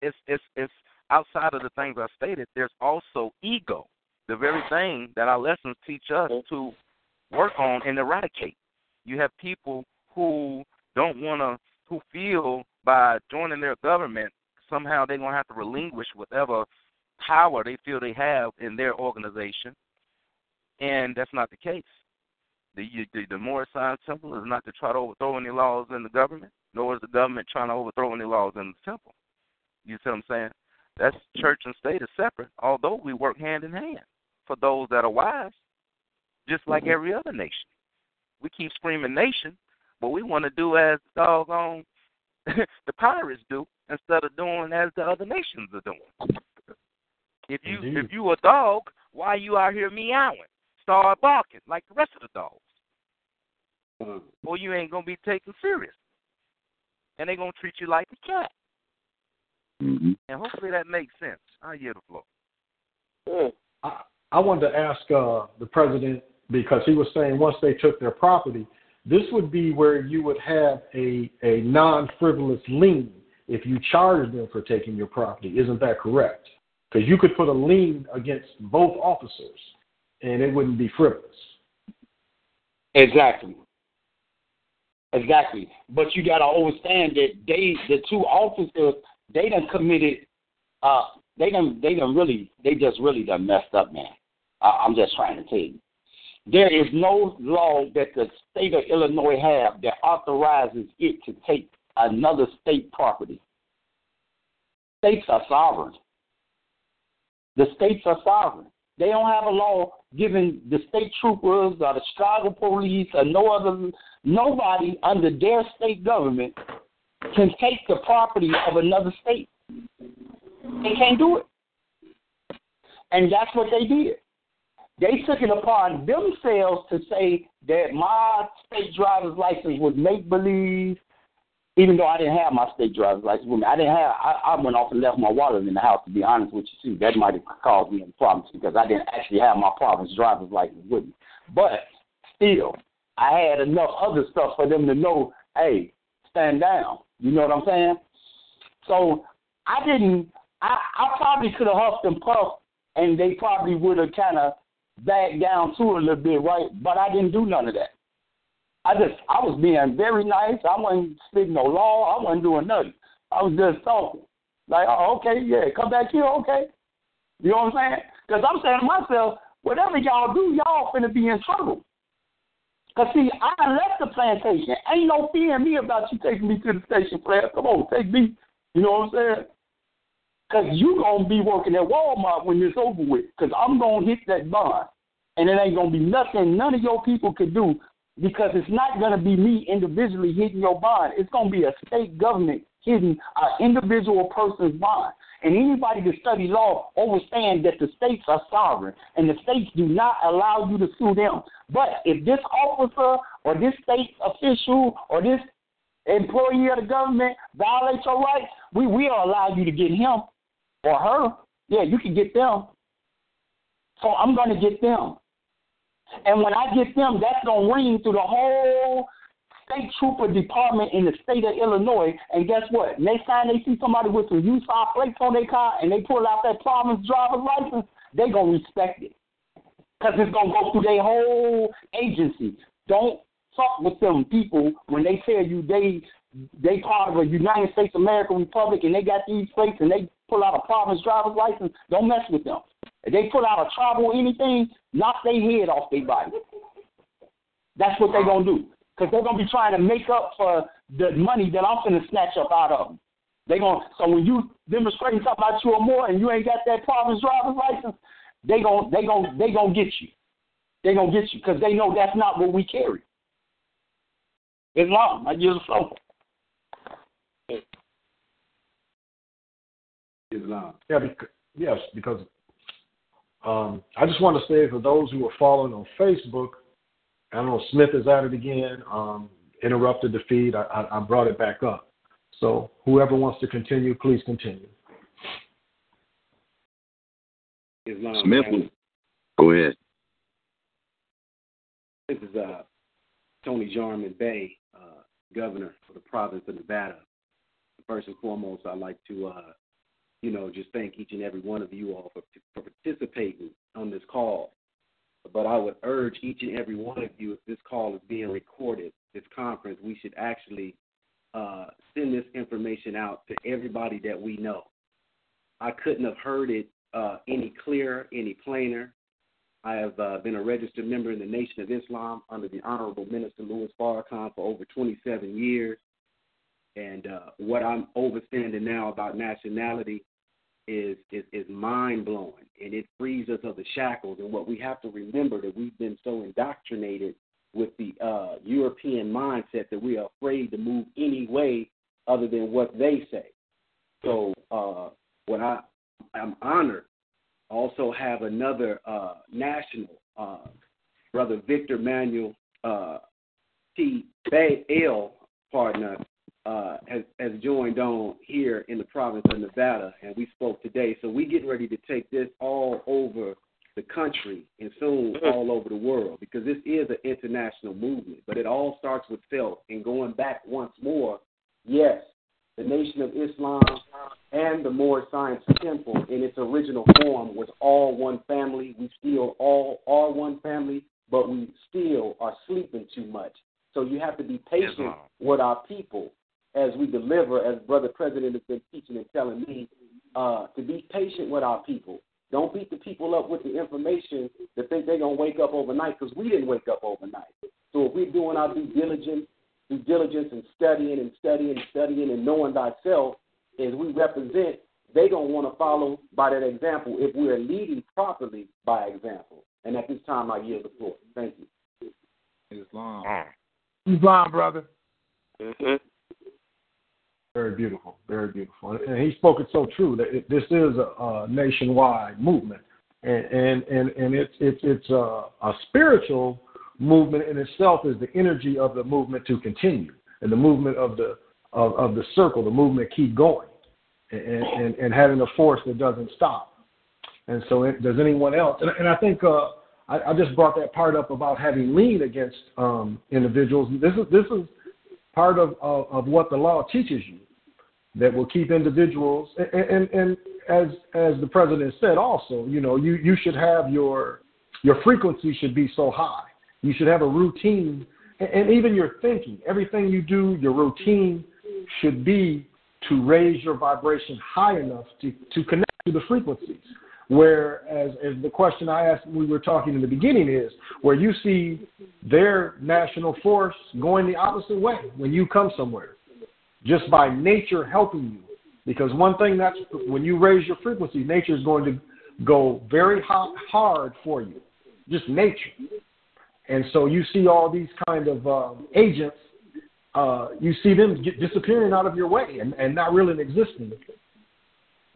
it's it's it's outside of the things I stated. There's also ego, the very thing that our lessons teach us to work on and eradicate. You have people who don't want to, who feel by joining their government somehow they're gonna have to relinquish whatever power they feel they have in their organization, and that's not the case. The the, the Moorish Science Temple is not to try to overthrow any laws in the government, nor is the government trying to overthrow any laws in the temple. You see what I'm saying? That's church and state is separate, although we work hand in hand for those that are wise, just like every other nation. We keep screaming nation, but we want to do as doggone the pirates do instead of doing as the other nations are doing. If you Indeed. if you a dog, why you out here meowing? Start barking like the rest of the dogs. Or you ain't gonna be taken serious. And they gonna treat you like a cat. Mm-hmm. And hopefully that makes sense. I hear the floor. I, I wanted to ask uh, the president because he was saying once they took their property, this would be where you would have a, a non frivolous lien if you charged them for taking your property. Isn't that correct? Because you could put a lien against both officers and it wouldn't be frivolous. Exactly. Exactly. But you gotta understand that they the two officers they done committed uh they done they done really they just really done messed up, man. I, I'm just trying to tell you. There is no law that the state of Illinois have that authorizes it to take another state property. States are sovereign. The states are sovereign. They don't have a law giving the state troopers or the Chicago police or no other nobody under their state government can take the property of another state. They can't do it. And that's what they did. They took it upon themselves to say that my state driver's license was make believe, even though I didn't have my state driver's license with me. I didn't have. I, I went off and left my wallet in the house. To be honest with you, too, that might have caused me problems because I didn't actually have my province driver's license with me. But still, I had enough other stuff for them to know, hey, stand down. You know what I'm saying? So I didn't. I, I probably could have huffed and puffed, and they probably would have kind of backed down to a little bit, right? But I didn't do none of that. I just I was being very nice. I wasn't speaking no law. I wasn't doing nothing. I was just talking. Like, oh, okay, yeah, come back here, okay. You know what I'm saying? Because I'm saying to myself, whatever y'all do, y'all finna be in trouble. Cause see, I left the plantation. Ain't no fear in me about you taking me to the station, player. Come on, take me. You know what I'm saying? Cause you gonna be working at Walmart when this over with. Cause I'm gonna hit that bond, and it ain't gonna be nothing none of your people can do. Because it's not gonna be me individually hitting your bond. It's gonna be a state government hitting an individual person's bond. And anybody that study law understand that the states are sovereign and the states do not allow you to sue them. But if this officer or this state official or this employee of the government violates your rights, we will allow you to get him or her, yeah, you can get them. So I'm going to get them. And when I get them, that's going to ring through the whole state trooper department in the state of Illinois. And guess what? Next time they see somebody with some U-5 plates on their car and they pull out that province driver's license, they're going to respect it. Because it's going to go through their whole agency. Don't fuck with them people when they tell you they they part of a United States American Republic and they got these plates and they pull out a province driver's license. Don't mess with them. If they pull out a tribal anything, knock their head off their body. That's what they're going to do. Because they're going to be trying to make up for the money that I'm going to snatch up out of them. They going so when you demonstrating something about you or more and you ain't got that province driver's license, they going they going they going to get you. They going to get you because they know that's not what we carry. Islam, I use a flow. Islam. Yeah, because, yes, because um, I just want to say for those who are following on Facebook, I don't know, Smith is at it again. Um, interrupted the feed. I, I, I brought it back up. So whoever wants to continue, please continue. Islam. Smith, go ahead. This is uh, Tony Jarman Bey, uh, governor for the province of Nevada. First and foremost, I'd like to, uh, you know, just thank each and every one of you all for, for participating on this call. But I would urge each and every one of you, if this call is being recorded, this conference, we should actually uh, send this information out to everybody that we know. I couldn't have heard it uh, any clearer, any plainer. I have uh, been a registered member in the Nation of Islam under the Honorable Minister Louis Farrakhan for over 27 years. And uh, what I'm overstanding now about nationality is is, is mind blowing, and it frees us of the shackles. And what we have to remember that we've been so indoctrinated with the uh, European mindset that we are afraid to move any way other than what they say. So uh, what I I'm honored also have another uh, national uh, brother Victor Manuel uh, T. L. partner uh, has, has joined on here in the province of Nevada, and we spoke today. So we getting ready to take this all over the country and soon all over the world because this is an international movement. But it all starts with self. And going back once more, yes, the Nation of Islam and the Moorish Science Temple in its original form was all one family. We still all are one family, but we still are sleeping too much. So you have to be patient Islam. with our people as we deliver, as Brother President has been teaching and telling me, uh, to be patient with our people. Don't beat the people up with the information that think they're gonna wake up overnight because we didn't wake up overnight. So if we're doing our due diligence, due diligence and studying and studying and studying and knowing thyself as we represent, they're gonna want to follow by that example if we're leading properly by example. And at this time, I yield the floor. Thank you. Islam. Islam, brother. Mhm. Very beautiful, very beautiful, and he spoke it so true that it, this is a, a nationwide movement, and and and, and it's it's it's a, a spiritual movement in itself is the energy of the movement to continue, and the movement of the of, of the circle, the movement keep going, and, and and having a force that doesn't stop. And so, it, does anyone else? And, and I think uh, I, I just brought that part up about having lien against um, individuals. This is this is part of, of of what the law teaches you that will keep individuals and, and, and as as the president said also you know you you should have your your frequency should be so high. You should have a routine and, even your thinking. Everything you do your routine should be to raise your vibration high enough to to connect to the frequencies. Whereas as the question i asked we were talking in the beginning is where you see their national force going the opposite way when you come somewhere just by nature helping you. Because one thing that's when you raise your frequency, nature is going to go very hot, hard for you, just nature. And so you see all these kind of um, agents, uh, you see them disappearing out of your way and, and not really existing.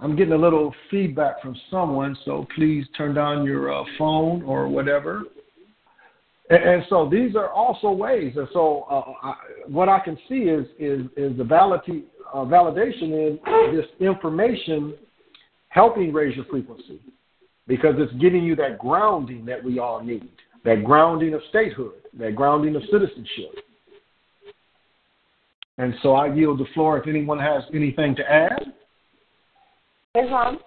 I'm getting a little feedback from someone, so please turn down your uh, phone or whatever. And, and so these are also ways. And so uh, I, what I can see is is is the validity uh, validation in this information helping raise your frequency because it's giving you that grounding that we all need, that grounding of statehood, that grounding of citizenship. And so I yield the floor if anyone has anything to add. Islam.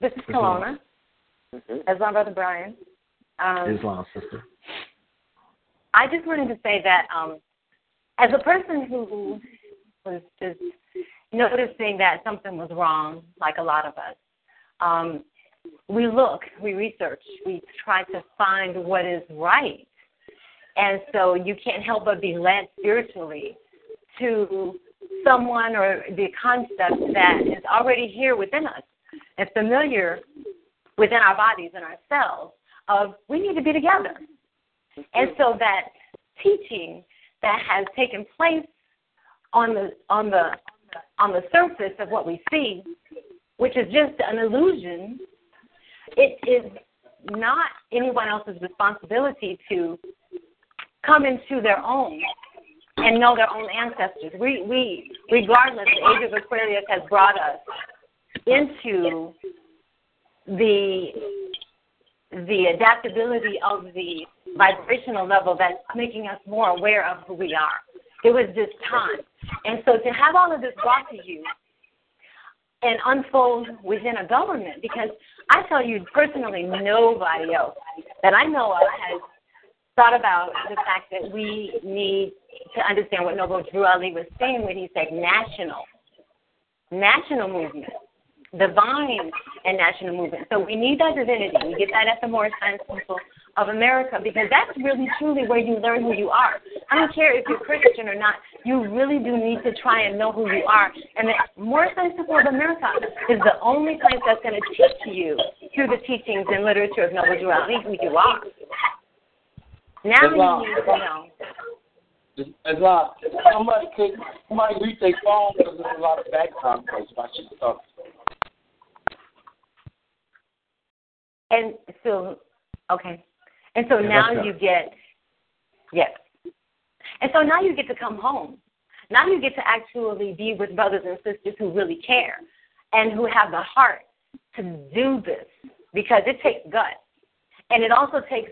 This is Kelowna. Islam, Brother Brian. Um, Islam, sister. I just wanted to say that um, as a person who was just noticing that something was wrong, like a lot of us, um, we look, we research, we try to find what is right. And so you can't help but be led spiritually to someone or the concept that is already here within us and familiar within our bodies and ourselves of we need to be together. And so that teaching that has taken place on the on the on the surface of what we see, which is just an illusion, it is not anyone else's responsibility to come into their own and know their own ancestors. We, we, regardless, the age of Aquarius has brought us into the the adaptability of the vibrational level that's making us more aware of who we are. It was just time. And so to have all of this brought to you and unfold within a government, because I tell you personally, nobody else that I know of has thought about the fact that we need to understand what Noble Drew Ali was saying when he said national, national movement, divine and national movement. So we need that divinity. We get that at the Moorish Science Council of America because that's really truly where you learn who you are. I don't care if you're Christian or not. You really do need to try and know who you are. And the Moorish Science Council of America is the only place that's going to teach you through the teachings and literature of Noble Ali who you are. Now Islam. you need to know. Islam, somebody could somebody read their phone because there's a lot of background noise. I should talk. And so, okay. And so Yeah, now you get, yes. And so now you get to come home. Now you get to actually be with brothers and sisters who really care and who have the heart to do this because it takes guts. And it also takes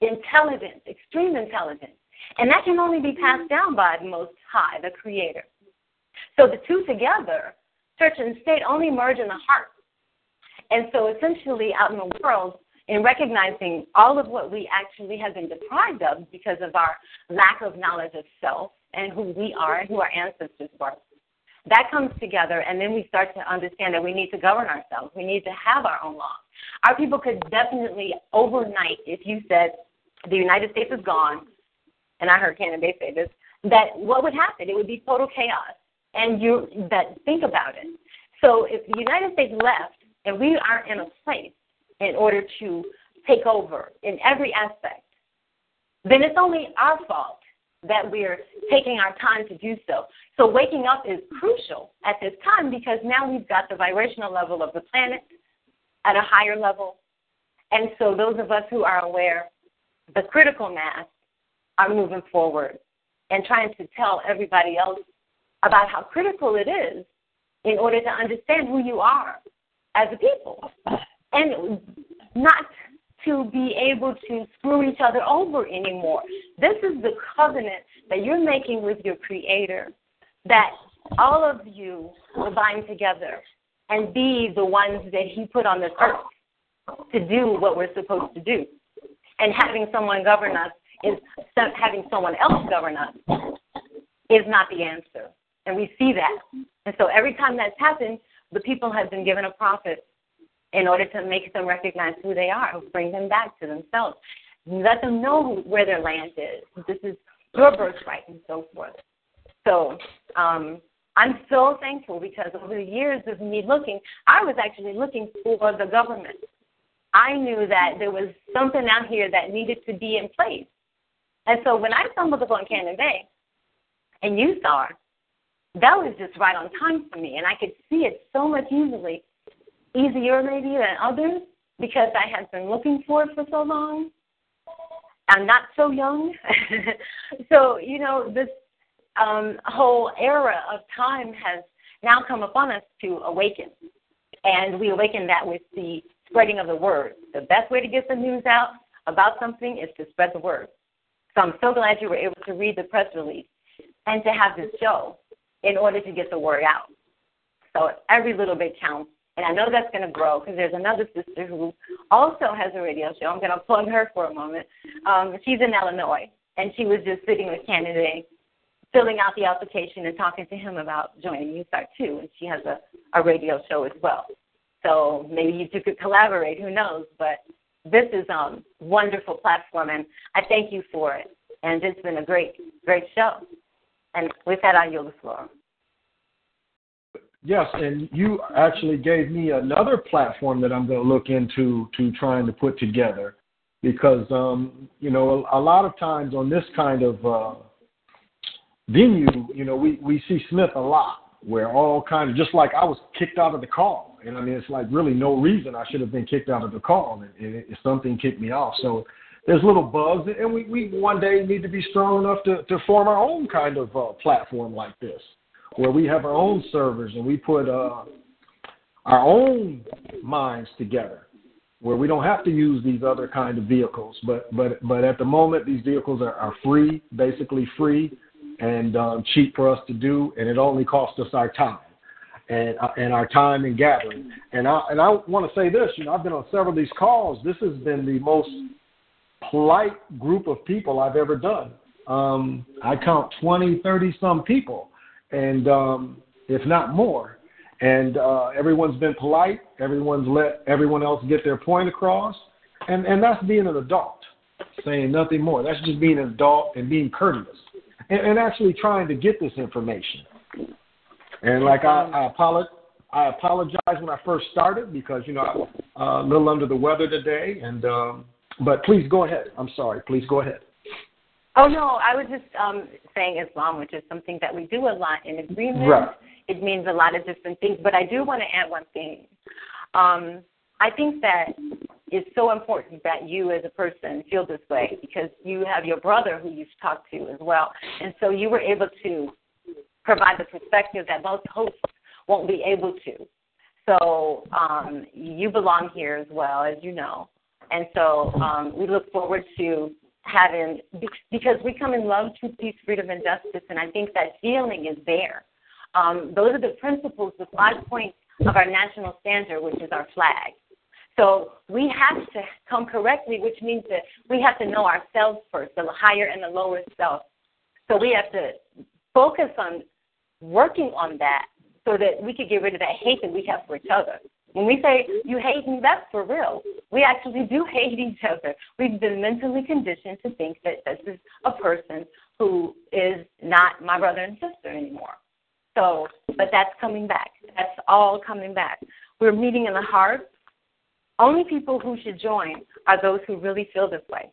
intelligence, extreme intelligence. And that can only be passed down by the Most High, the Creator. So the two together, church and state, only merge in the heart. And so essentially, out in the world, in recognizing all of what we actually have been deprived of because of our lack of knowledge of self and who we are and who our ancestors were, that comes together, and then we start to understand that we need to govern ourselves. We need to have our own law. Our people could definitely, overnight, if you said the United States is gone, and I heard Cannon Bey say this, that what would happen? It would be total chaos. And you that think about it. So if the United States left and we are in a place in order to take over in every aspect, then it's only our fault that we're taking our time to do so. So waking up is crucial at this time because now we've got the vibrational level of the planet at a higher level. And so those of us who are aware, the critical mass are moving forward and trying to tell everybody else about how critical it is in order to understand who you are as a people and not to be able to screw each other over anymore. This is the covenant that you're making with your creator that all of you will bind together and be the ones that he put on this earth to do what we're supposed to do. And having someone govern us is having someone else govern us is not the answer. And we see that. And so every time that's happened, the people have been given a prophet in order to make them recognize who they are, bring them back to themselves, let them know where their land is. This is your birthright, and so forth. So um, I'm so thankful because over the years of me looking, I was actually looking for the government. I knew that there was something out here that needed to be in place. And so when I stumbled upon Cannon Bey and you saw that was just right on time for me. And I could see it so much easily, easier maybe than others because I had been looking for it for so long. I'm not so young. so, you know, this um, whole era of time has now come upon us to awaken And we awaken that with the spreading of the word. The best way to get the news out about something is to spread the word. So I'm so glad you were able to read the press release and to have this show in order to get the word out. So every little bit counts. And I know that's going to grow because there's another sister who also has a radio show. I'm going to plug her for a moment. Um, she's in Illinois, and she was just sitting with Canada, filling out the application and talking to him about joining USAR too. And she has a, a radio show as well. So maybe you two could collaborate. Who knows? But this is um wonderful platform, and I thank you for it. And it's been a great, great show. And with that, I yield the floor. Yes, and you actually gave me another platform that I'm going to look into to trying to put together because um, you know a, a lot of times on this kind of uh, venue, you know, we we see Smith a lot where all kind of just like I was kicked out of the call, and I mean it's like really no reason I should have been kicked out of the call, and, and it, something kicked me off. So there's little bugs, and we we one day need to be strong enough to to form our own kind of uh, platform like this where we have our own servers and we put uh, our own minds together, where we don't have to use these other kind of vehicles. But but but at the moment, these vehicles are, are free, basically free, and um, cheap for us to do, and it only costs us our time. And, uh, and our time in gathering, and I and I want to say this. You know, I've been on several of these calls. This has been the most polite group of people I've ever done. Um, I count 20, 30 some people and um, if not more. And uh, everyone's been polite. Everyone's let everyone else get their point across, and and that's being an adult, saying nothing more. That's just being an adult and being courteous, and, and actually trying to get this information. And like I, I apologize. I apologize when I first started because you know I'm uh, a little under the weather today, and um, but please go ahead. I'm sorry. Please go ahead. Oh no, I was just um, saying Islam, which is something that we do a lot in agreement. Right. It means a lot of different things, but I do want to add one thing. Um, I think that it's so important that you, as a person, feel this way because you have your brother who you've talked to as well, and so you were able to provide the perspective that most hosts won't be able to. So um, you belong here as well, as you know, and so um, we look forward to having because we come in love, truth, peace, freedom, and justice, and I think that feeling is there. Um, those are the principles, the five points of our national standard, which is our flag. So we have to come correctly, which means that we have to know ourselves first, the higher and the lower self. So we have to focus on working on that so that we could get rid of that hate that we have for each other. When we say you hate me, that's for real. We actually do hate each other. We've been mentally conditioned to think that this is a person who is not my brother and sister anymore. So, but that's coming back. That's all coming back. We're meeting in the heart. Only people who should join are those who really feel this way.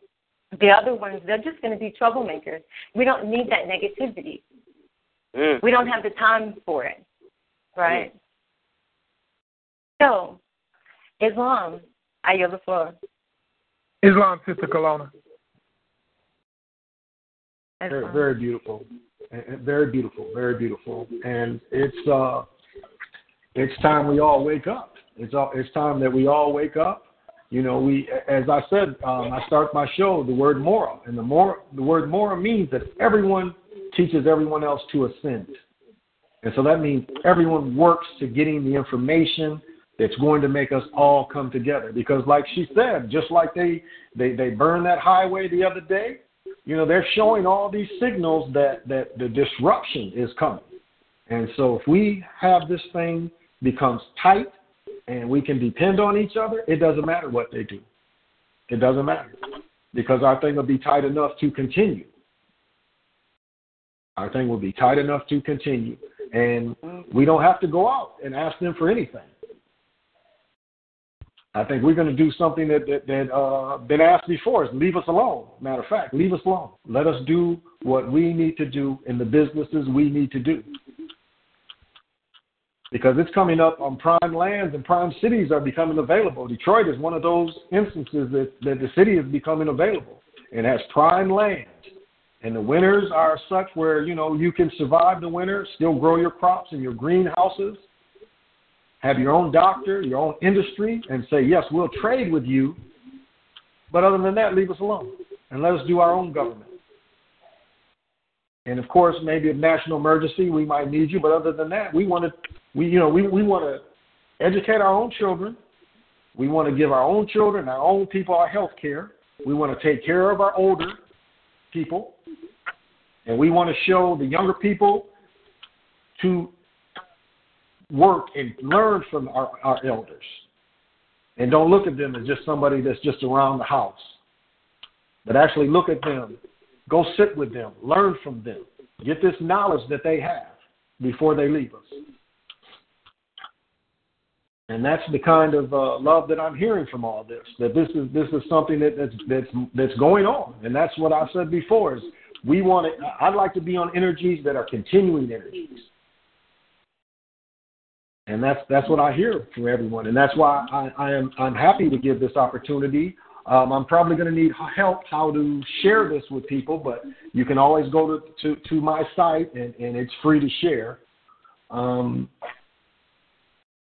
The other ones, they're just going to be troublemakers. We don't need that negativity. Mm. We don't have the time for it, right? Mm. So, Islam, I yield the floor. Islam, Sister Colonna. Very, very beautiful, very beautiful, very beautiful, and it's uh, it's time we all wake up. It's all, it's time that we all wake up. You know, we, as I said, um, I start my show the word moral, and the more the word moral means that everyone teaches everyone else to ascend, and so that means everyone works to getting the information that's going to make us all come together. Because, like she said, just like they they they burned that highway the other day, you know, they're showing all these signals that that the disruption is coming. And so, if we have this thing becomes tight and we can depend on each other, it doesn't matter what they do. It doesn't matter because our thing will be tight enough to continue. Our thing will be tight enough to continue. And we don't have to go out and ask them for anything. I think we're going to do something that that, that uh, been asked before: is leave us alone. Matter of fact, leave us alone. Let us do what we need to do in the businesses we need to do. Because it's coming up on prime lands and prime cities are becoming available. Detroit is one of those instances that, that the city is becoming available and has prime land. And the winters are such where, you know, you can survive the winter, still grow your crops in your greenhouses, have your own doctor, your own industry, and say, yes, we'll trade with you. But other than that, leave us alone and let us do our own government. And of course, maybe a national emergency, we might need you. But other than that, we want to, we you know, we, we want to educate our own children. We want to give our own children, our own people, our health care. We want to take care of our older people, and we want to show the younger people to work and learn from our, our elders. And don't look at them as just somebody that's just around the house, but actually look at them Go sit with them, learn from them, get this knowledge that they have before they leave us. And that's the kind of uh, love that I'm hearing from all this. That this is this is something that, that's that's that's going on, and that's what I said before. Is we want to. I'd like to be on energies that are continuing energies, and that's that's what I hear from everyone, and that's why I, I am I'm happy to give this opportunity um, I'm probably going to need help how to share this with people, but you can always go to, to, to my site and, and it's free to share. Um,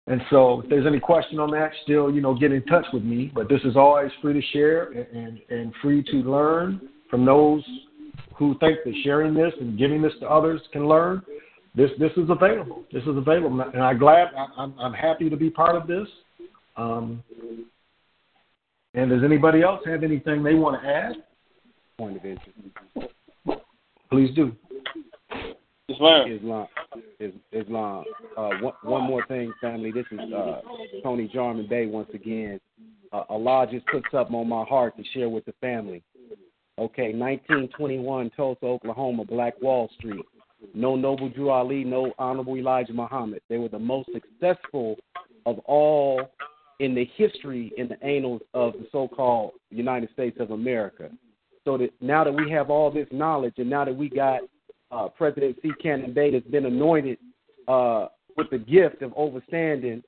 and so if there's any question on that, still, you know, get in touch with me. But this is always free to share and, and, and free to learn from those who think that sharing this and giving this to others can learn. This this is available. This is available, and I'm glad. I'm I'm happy to be part of this. Um, and does anybody else have anything they want to add? Point of interest. Please do. Islam. Islam. Islam. Uh, one, one more thing, family. This is uh, Tony Jarman Bey once again. Uh, Allah just puts something on my heart to share with the family. Okay, 1921, Tulsa, Oklahoma, Black Wall Street. No Noble Drew Ali, no Honorable Elijah Muhammad. They were the most successful of all in the history in the annals of the so-called United States of America. So that now that we have all this knowledge, and now that we got uh, President C. Cannon that's been anointed uh, with the gift of overstanding,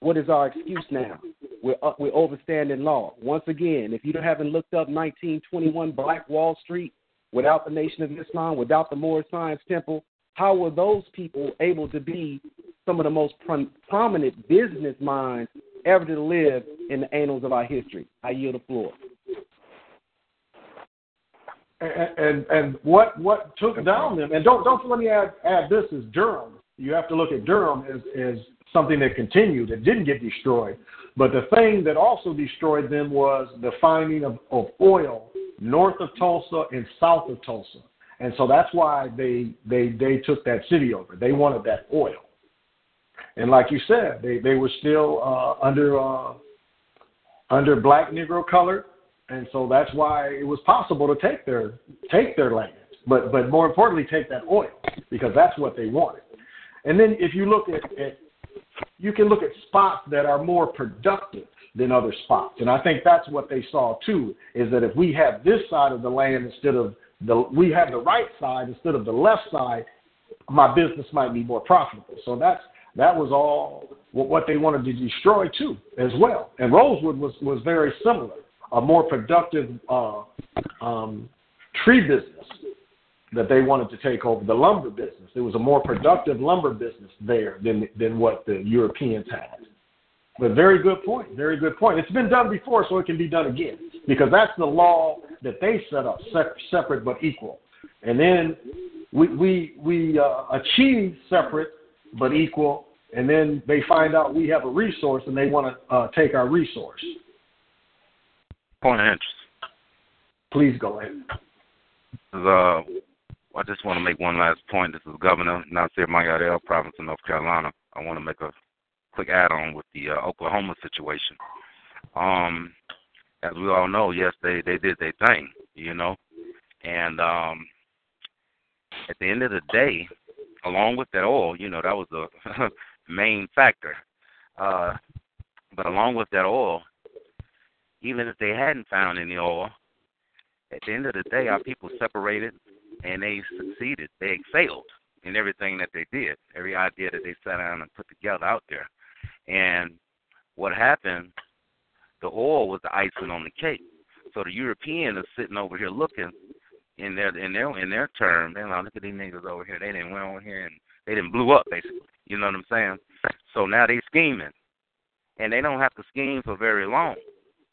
what is our excuse now? We're uh, we're overstanding law. Once again, if you haven't looked up 1921 Black Wall Street without the Nation of Islam, without the Moorish Science Temple, how were those people able to be some of the most prominent business minds ever to live in the annals of our history. I yield the floor. And, and and what what took down them? And don't don't let me add add this is Durham. You have to look at Durham as as something that continued. It didn't get destroyed, but the thing that also destroyed them was the finding of, of oil north of Tulsa and south of Tulsa. And so that's why they they they took that city over. They wanted that oil. And like you said, they, they were still uh, under uh, under black Negro color, and so that's why it was possible to take their take their land, but but more importantly, take that oil because that's what they wanted. And then if you look at, at you can look at spots that are more productive than other spots, and I think that's what they saw too. Is that if we have this side of the land instead of the we have the right side instead of the left side, my business might be more profitable. So that's that was all what they wanted to destroy too, as well. And Rosewood was was very similar, a more productive uh, um, tree business that they wanted to take over the lumber business. It was a more productive lumber business there than than what the Europeans had. But very good point. Very good point. It's been done before, so it can be done again because that's the law that they set up, separate but equal. And then we we we uh, achieve separate but equal, and then they find out we have a resource and they want to uh, take our resource. Point of interest. Please go ahead. Uh, I just want to make one last point. This is Governor Nasir Mayardel, province of North Carolina. I want to make a quick add-on with the uh, Oklahoma situation. Um, as we all know, yes, they they did their thing, you know, and um, at the end of the day, along with that oil, you know, that was the main factor. Uh, but along with that oil, even if they hadn't found any oil, at the end of the day, our people separated and they succeeded. They excelled in everything that they did, every idea that they sat down and put together out there. And what happened, the oil was the icing on the cake. So the European is sitting over here looking in their in their in their term, they're like, look at these niggas over here. They didn't went over here and they didn't blew up basically. You know what I'm saying? So now they scheming, and they don't have to scheme for very long.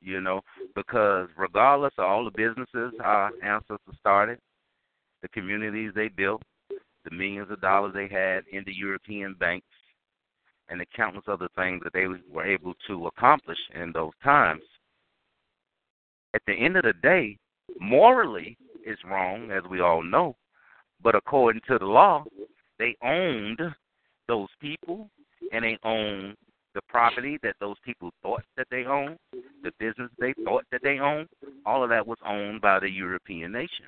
You know, because regardless of all the businesses our ancestors started, the communities they built, the millions of dollars they had in the European banks, and the countless other things that they were able to accomplish in those times. At the end of the day, morally, it's wrong, as we all know, but according to the law, they owned those people and they owned the property that those people thought that they owned, the business they thought that they owned. All of that was owned by the European nation.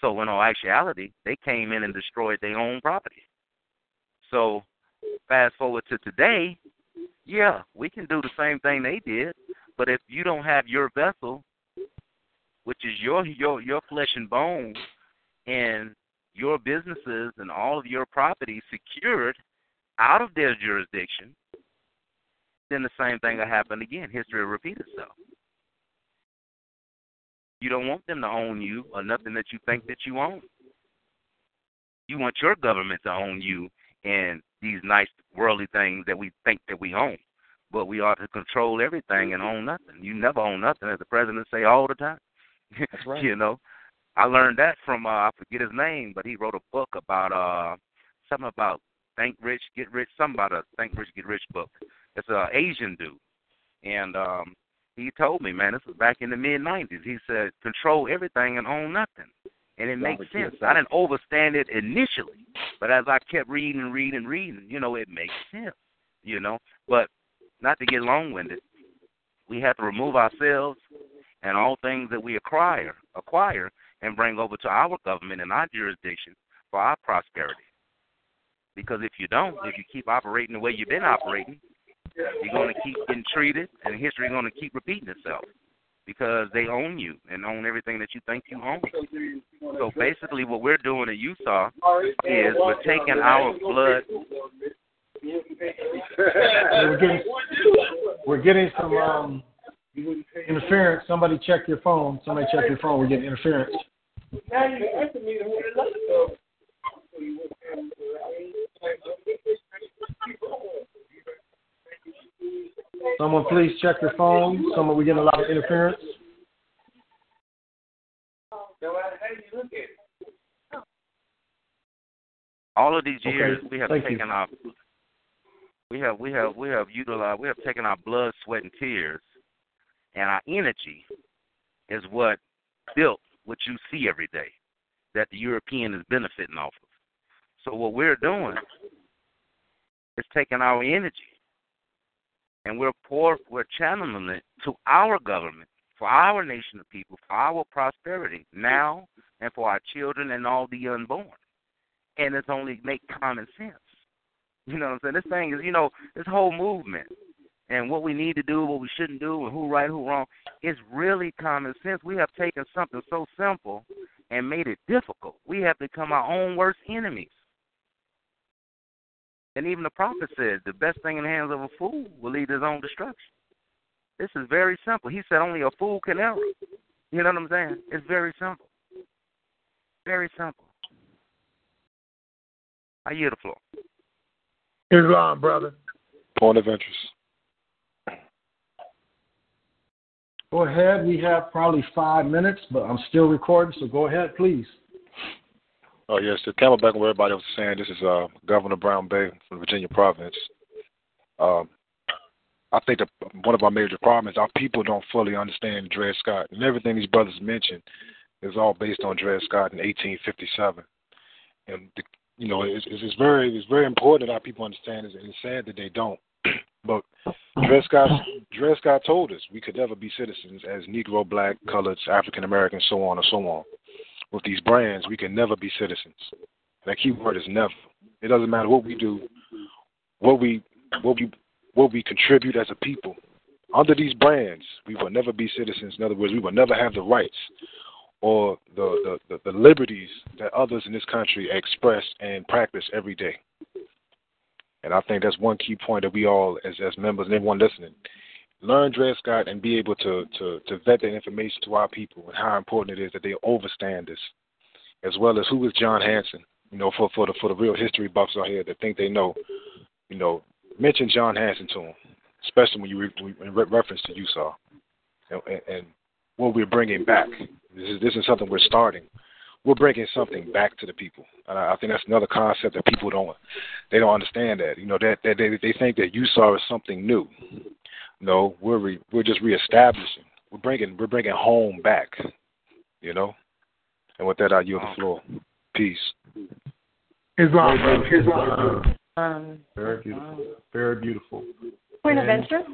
So in all actuality, they came in and destroyed their own property. So fast forward to today, yeah, we can do the same thing they did, but if you don't have your vessel, which is your your your flesh and bone, and your businesses and all of your property secured out of their jurisdiction, then the same thing will happen again. History will repeat itself. You don't want them to own you or nothing that you think that you own. You want your government to own you and these nice worldly things that we think that we own. But we ought to control everything and own nothing. You never own nothing, as the president say all the time. That's right. you know, I learned that from uh, I forget his name, but he wrote a book about uh something about think rich, get rich, something about a think rich, get rich book. It's a Asian dude, and um he told me, man, this was back in the mid '90s. He said, control everything and own nothing, and it makes sense. I didn't overstand it initially, but as I kept reading and reading and reading, you know, it makes sense. You know, but not to get long-winded, we have to remove ourselves and all things that we acquire, acquire, and bring over to our government and our jurisdiction for our prosperity. Because if you don't, if you keep operating the way you've been operating, you're going to keep getting treated, and history is going to keep repeating itself because they own you and own everything that you think you own. So basically, what we're doing at Utah is we're taking our blood. we're getting we're getting some um, interference. Somebody check your phone. Somebody check your phone. We're getting interference. Someone please check your phone. Someone, we're getting a lot of interference. All of these Okay, years, we have thank you. taken our we have we have we have utilized we have taken our blood, sweat, and tears, and our energy is what built what you see every day that the European is benefiting off of. So what we're doing is taking our energy and we're poor, we're channeling it to our government, for our nation of people, for our prosperity now and for our children and all the unborn. And it's only make common sense. You know what I'm saying? This thing is, you know, this whole movement and what we need to do, what we shouldn't do, and who right, who wrong, is really common sense. We have taken something so simple and made it difficult. We have become our own worst enemies. And even the prophet said, the best thing in the hands of a fool will lead to his own destruction. This is very simple. He said only a fool can err. You know what I'm saying? It's very simple. Very simple. I yield the floor. Islam, brother. Point of interest. Go ahead. We have probably five minutes, but I'm still recording, so go ahead, please. Oh yes, to Camelback what everybody was saying, this is uh, Governor Brown Bey from Virginia Province. Um, I think that one of our major problems our people don't fully understand Dred Scott, and everything these brothers mentioned is all based on Dred Scott in 1857. And the, you know, it's, it's, very it's very important that our people understand, and it's sad that they don't. but Dred Scott Dred Scott told us we could never be citizens as Negro, Black, Colored, African American, so on and so on with these brands, we can never be citizens. That key word is never. It doesn't matter what we do, what we what we what we contribute as a people. Under these brands, we will never be citizens. In other words, we will never have the rights or the, the, the, the liberties that others in this country express and practice every day. And I think that's one key point that we all, as as members and everyone listening, learn Dred Scott and be able to, to, to vet that information to our people and how important it is that they overstand this, as well as who is John Hanson. You know, for for the for the real history buffs out here that think they know, you know, mention John Hanson to them, especially when you re- in re- reference to USAR and, and, and what we're bringing back. This is this is something we're starting. We're bringing something back to the people, and I, I think that's another concept that people don't they don't understand that. You know that, that they they think that USAR is something new. No, we're re, we're just reestablishing. We're bringing we're bringing home back. You know, and with that, I yield the floor. Peace. Islam, Islam. Um, Very beautiful. Very beautiful. point of And- interest.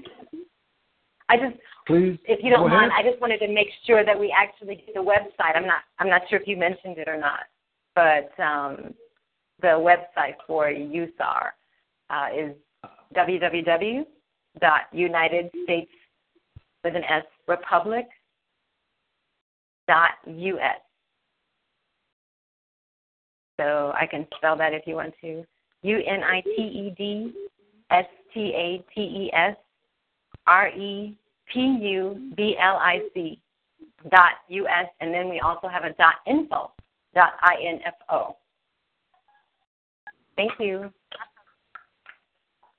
I just, Please. if you don't mind, ahead. I just wanted to make sure that we actually get the website. I'm not, I'm not sure if you mentioned it or not, but um, the website for USAR uh, is www.united states with an S republic dot us. So I can spell that if you want to. U N I T E D S T A T E S R E P U B L I C dot U S and then we also have a dot info dot I N F O. Thank you.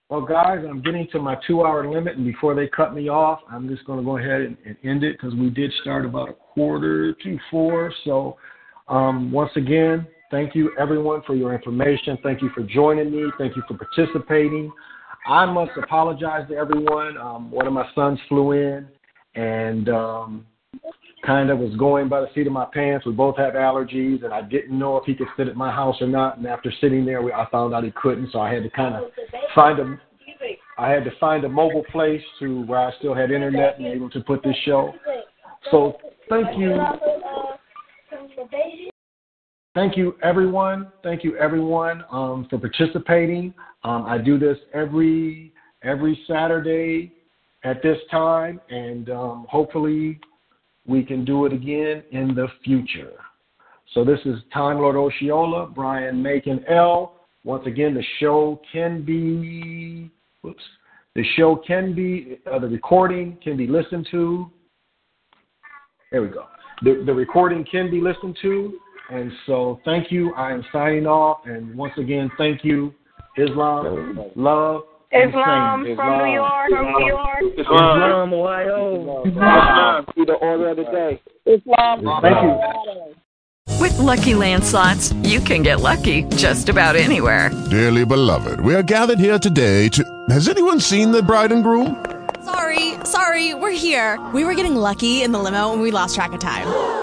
Well, guys, I'm getting to my two-hour limit, and before they cut me off, I'm just going to go ahead and, and end it because we did start about a quarter to four. So, um, once again, thank you everyone for your information. Thank you for joining me. Thank you for participating. I must apologize to everyone. Um, one of my sons flew in and um, kind of was going by the seat of my pants. We both have allergies, and I didn't know if he could sit at my house or not. And after sitting there, we, I found out he couldn't, so I had to kind of find a I had to find a mobile place to where I still had internet and able to put this show. So thank you. Thank you, everyone. Thank you, everyone, um, for participating. Um, I do this every every Saturday at this time, and um, hopefully we can do it again in the future. So this is Time Lord Osceola, Brian Macon El. Once again, the show can be, whoops, the show can be, uh, the recording can be listened to. There we go. The, the recording can be listened to. And so thank you. I am signing off. And once again, thank you, Islam, love, and Islam same. from New York, from New York. Islam, Ohio. Islam, be the order of the day. Islam. Thank you. With Lucky Land slots, you can get lucky just about anywhere. Dearly beloved, we are gathered here today to. Has anyone seen the bride and groom? Sorry, sorry, we're here. We were getting lucky in the limo and we lost track of time.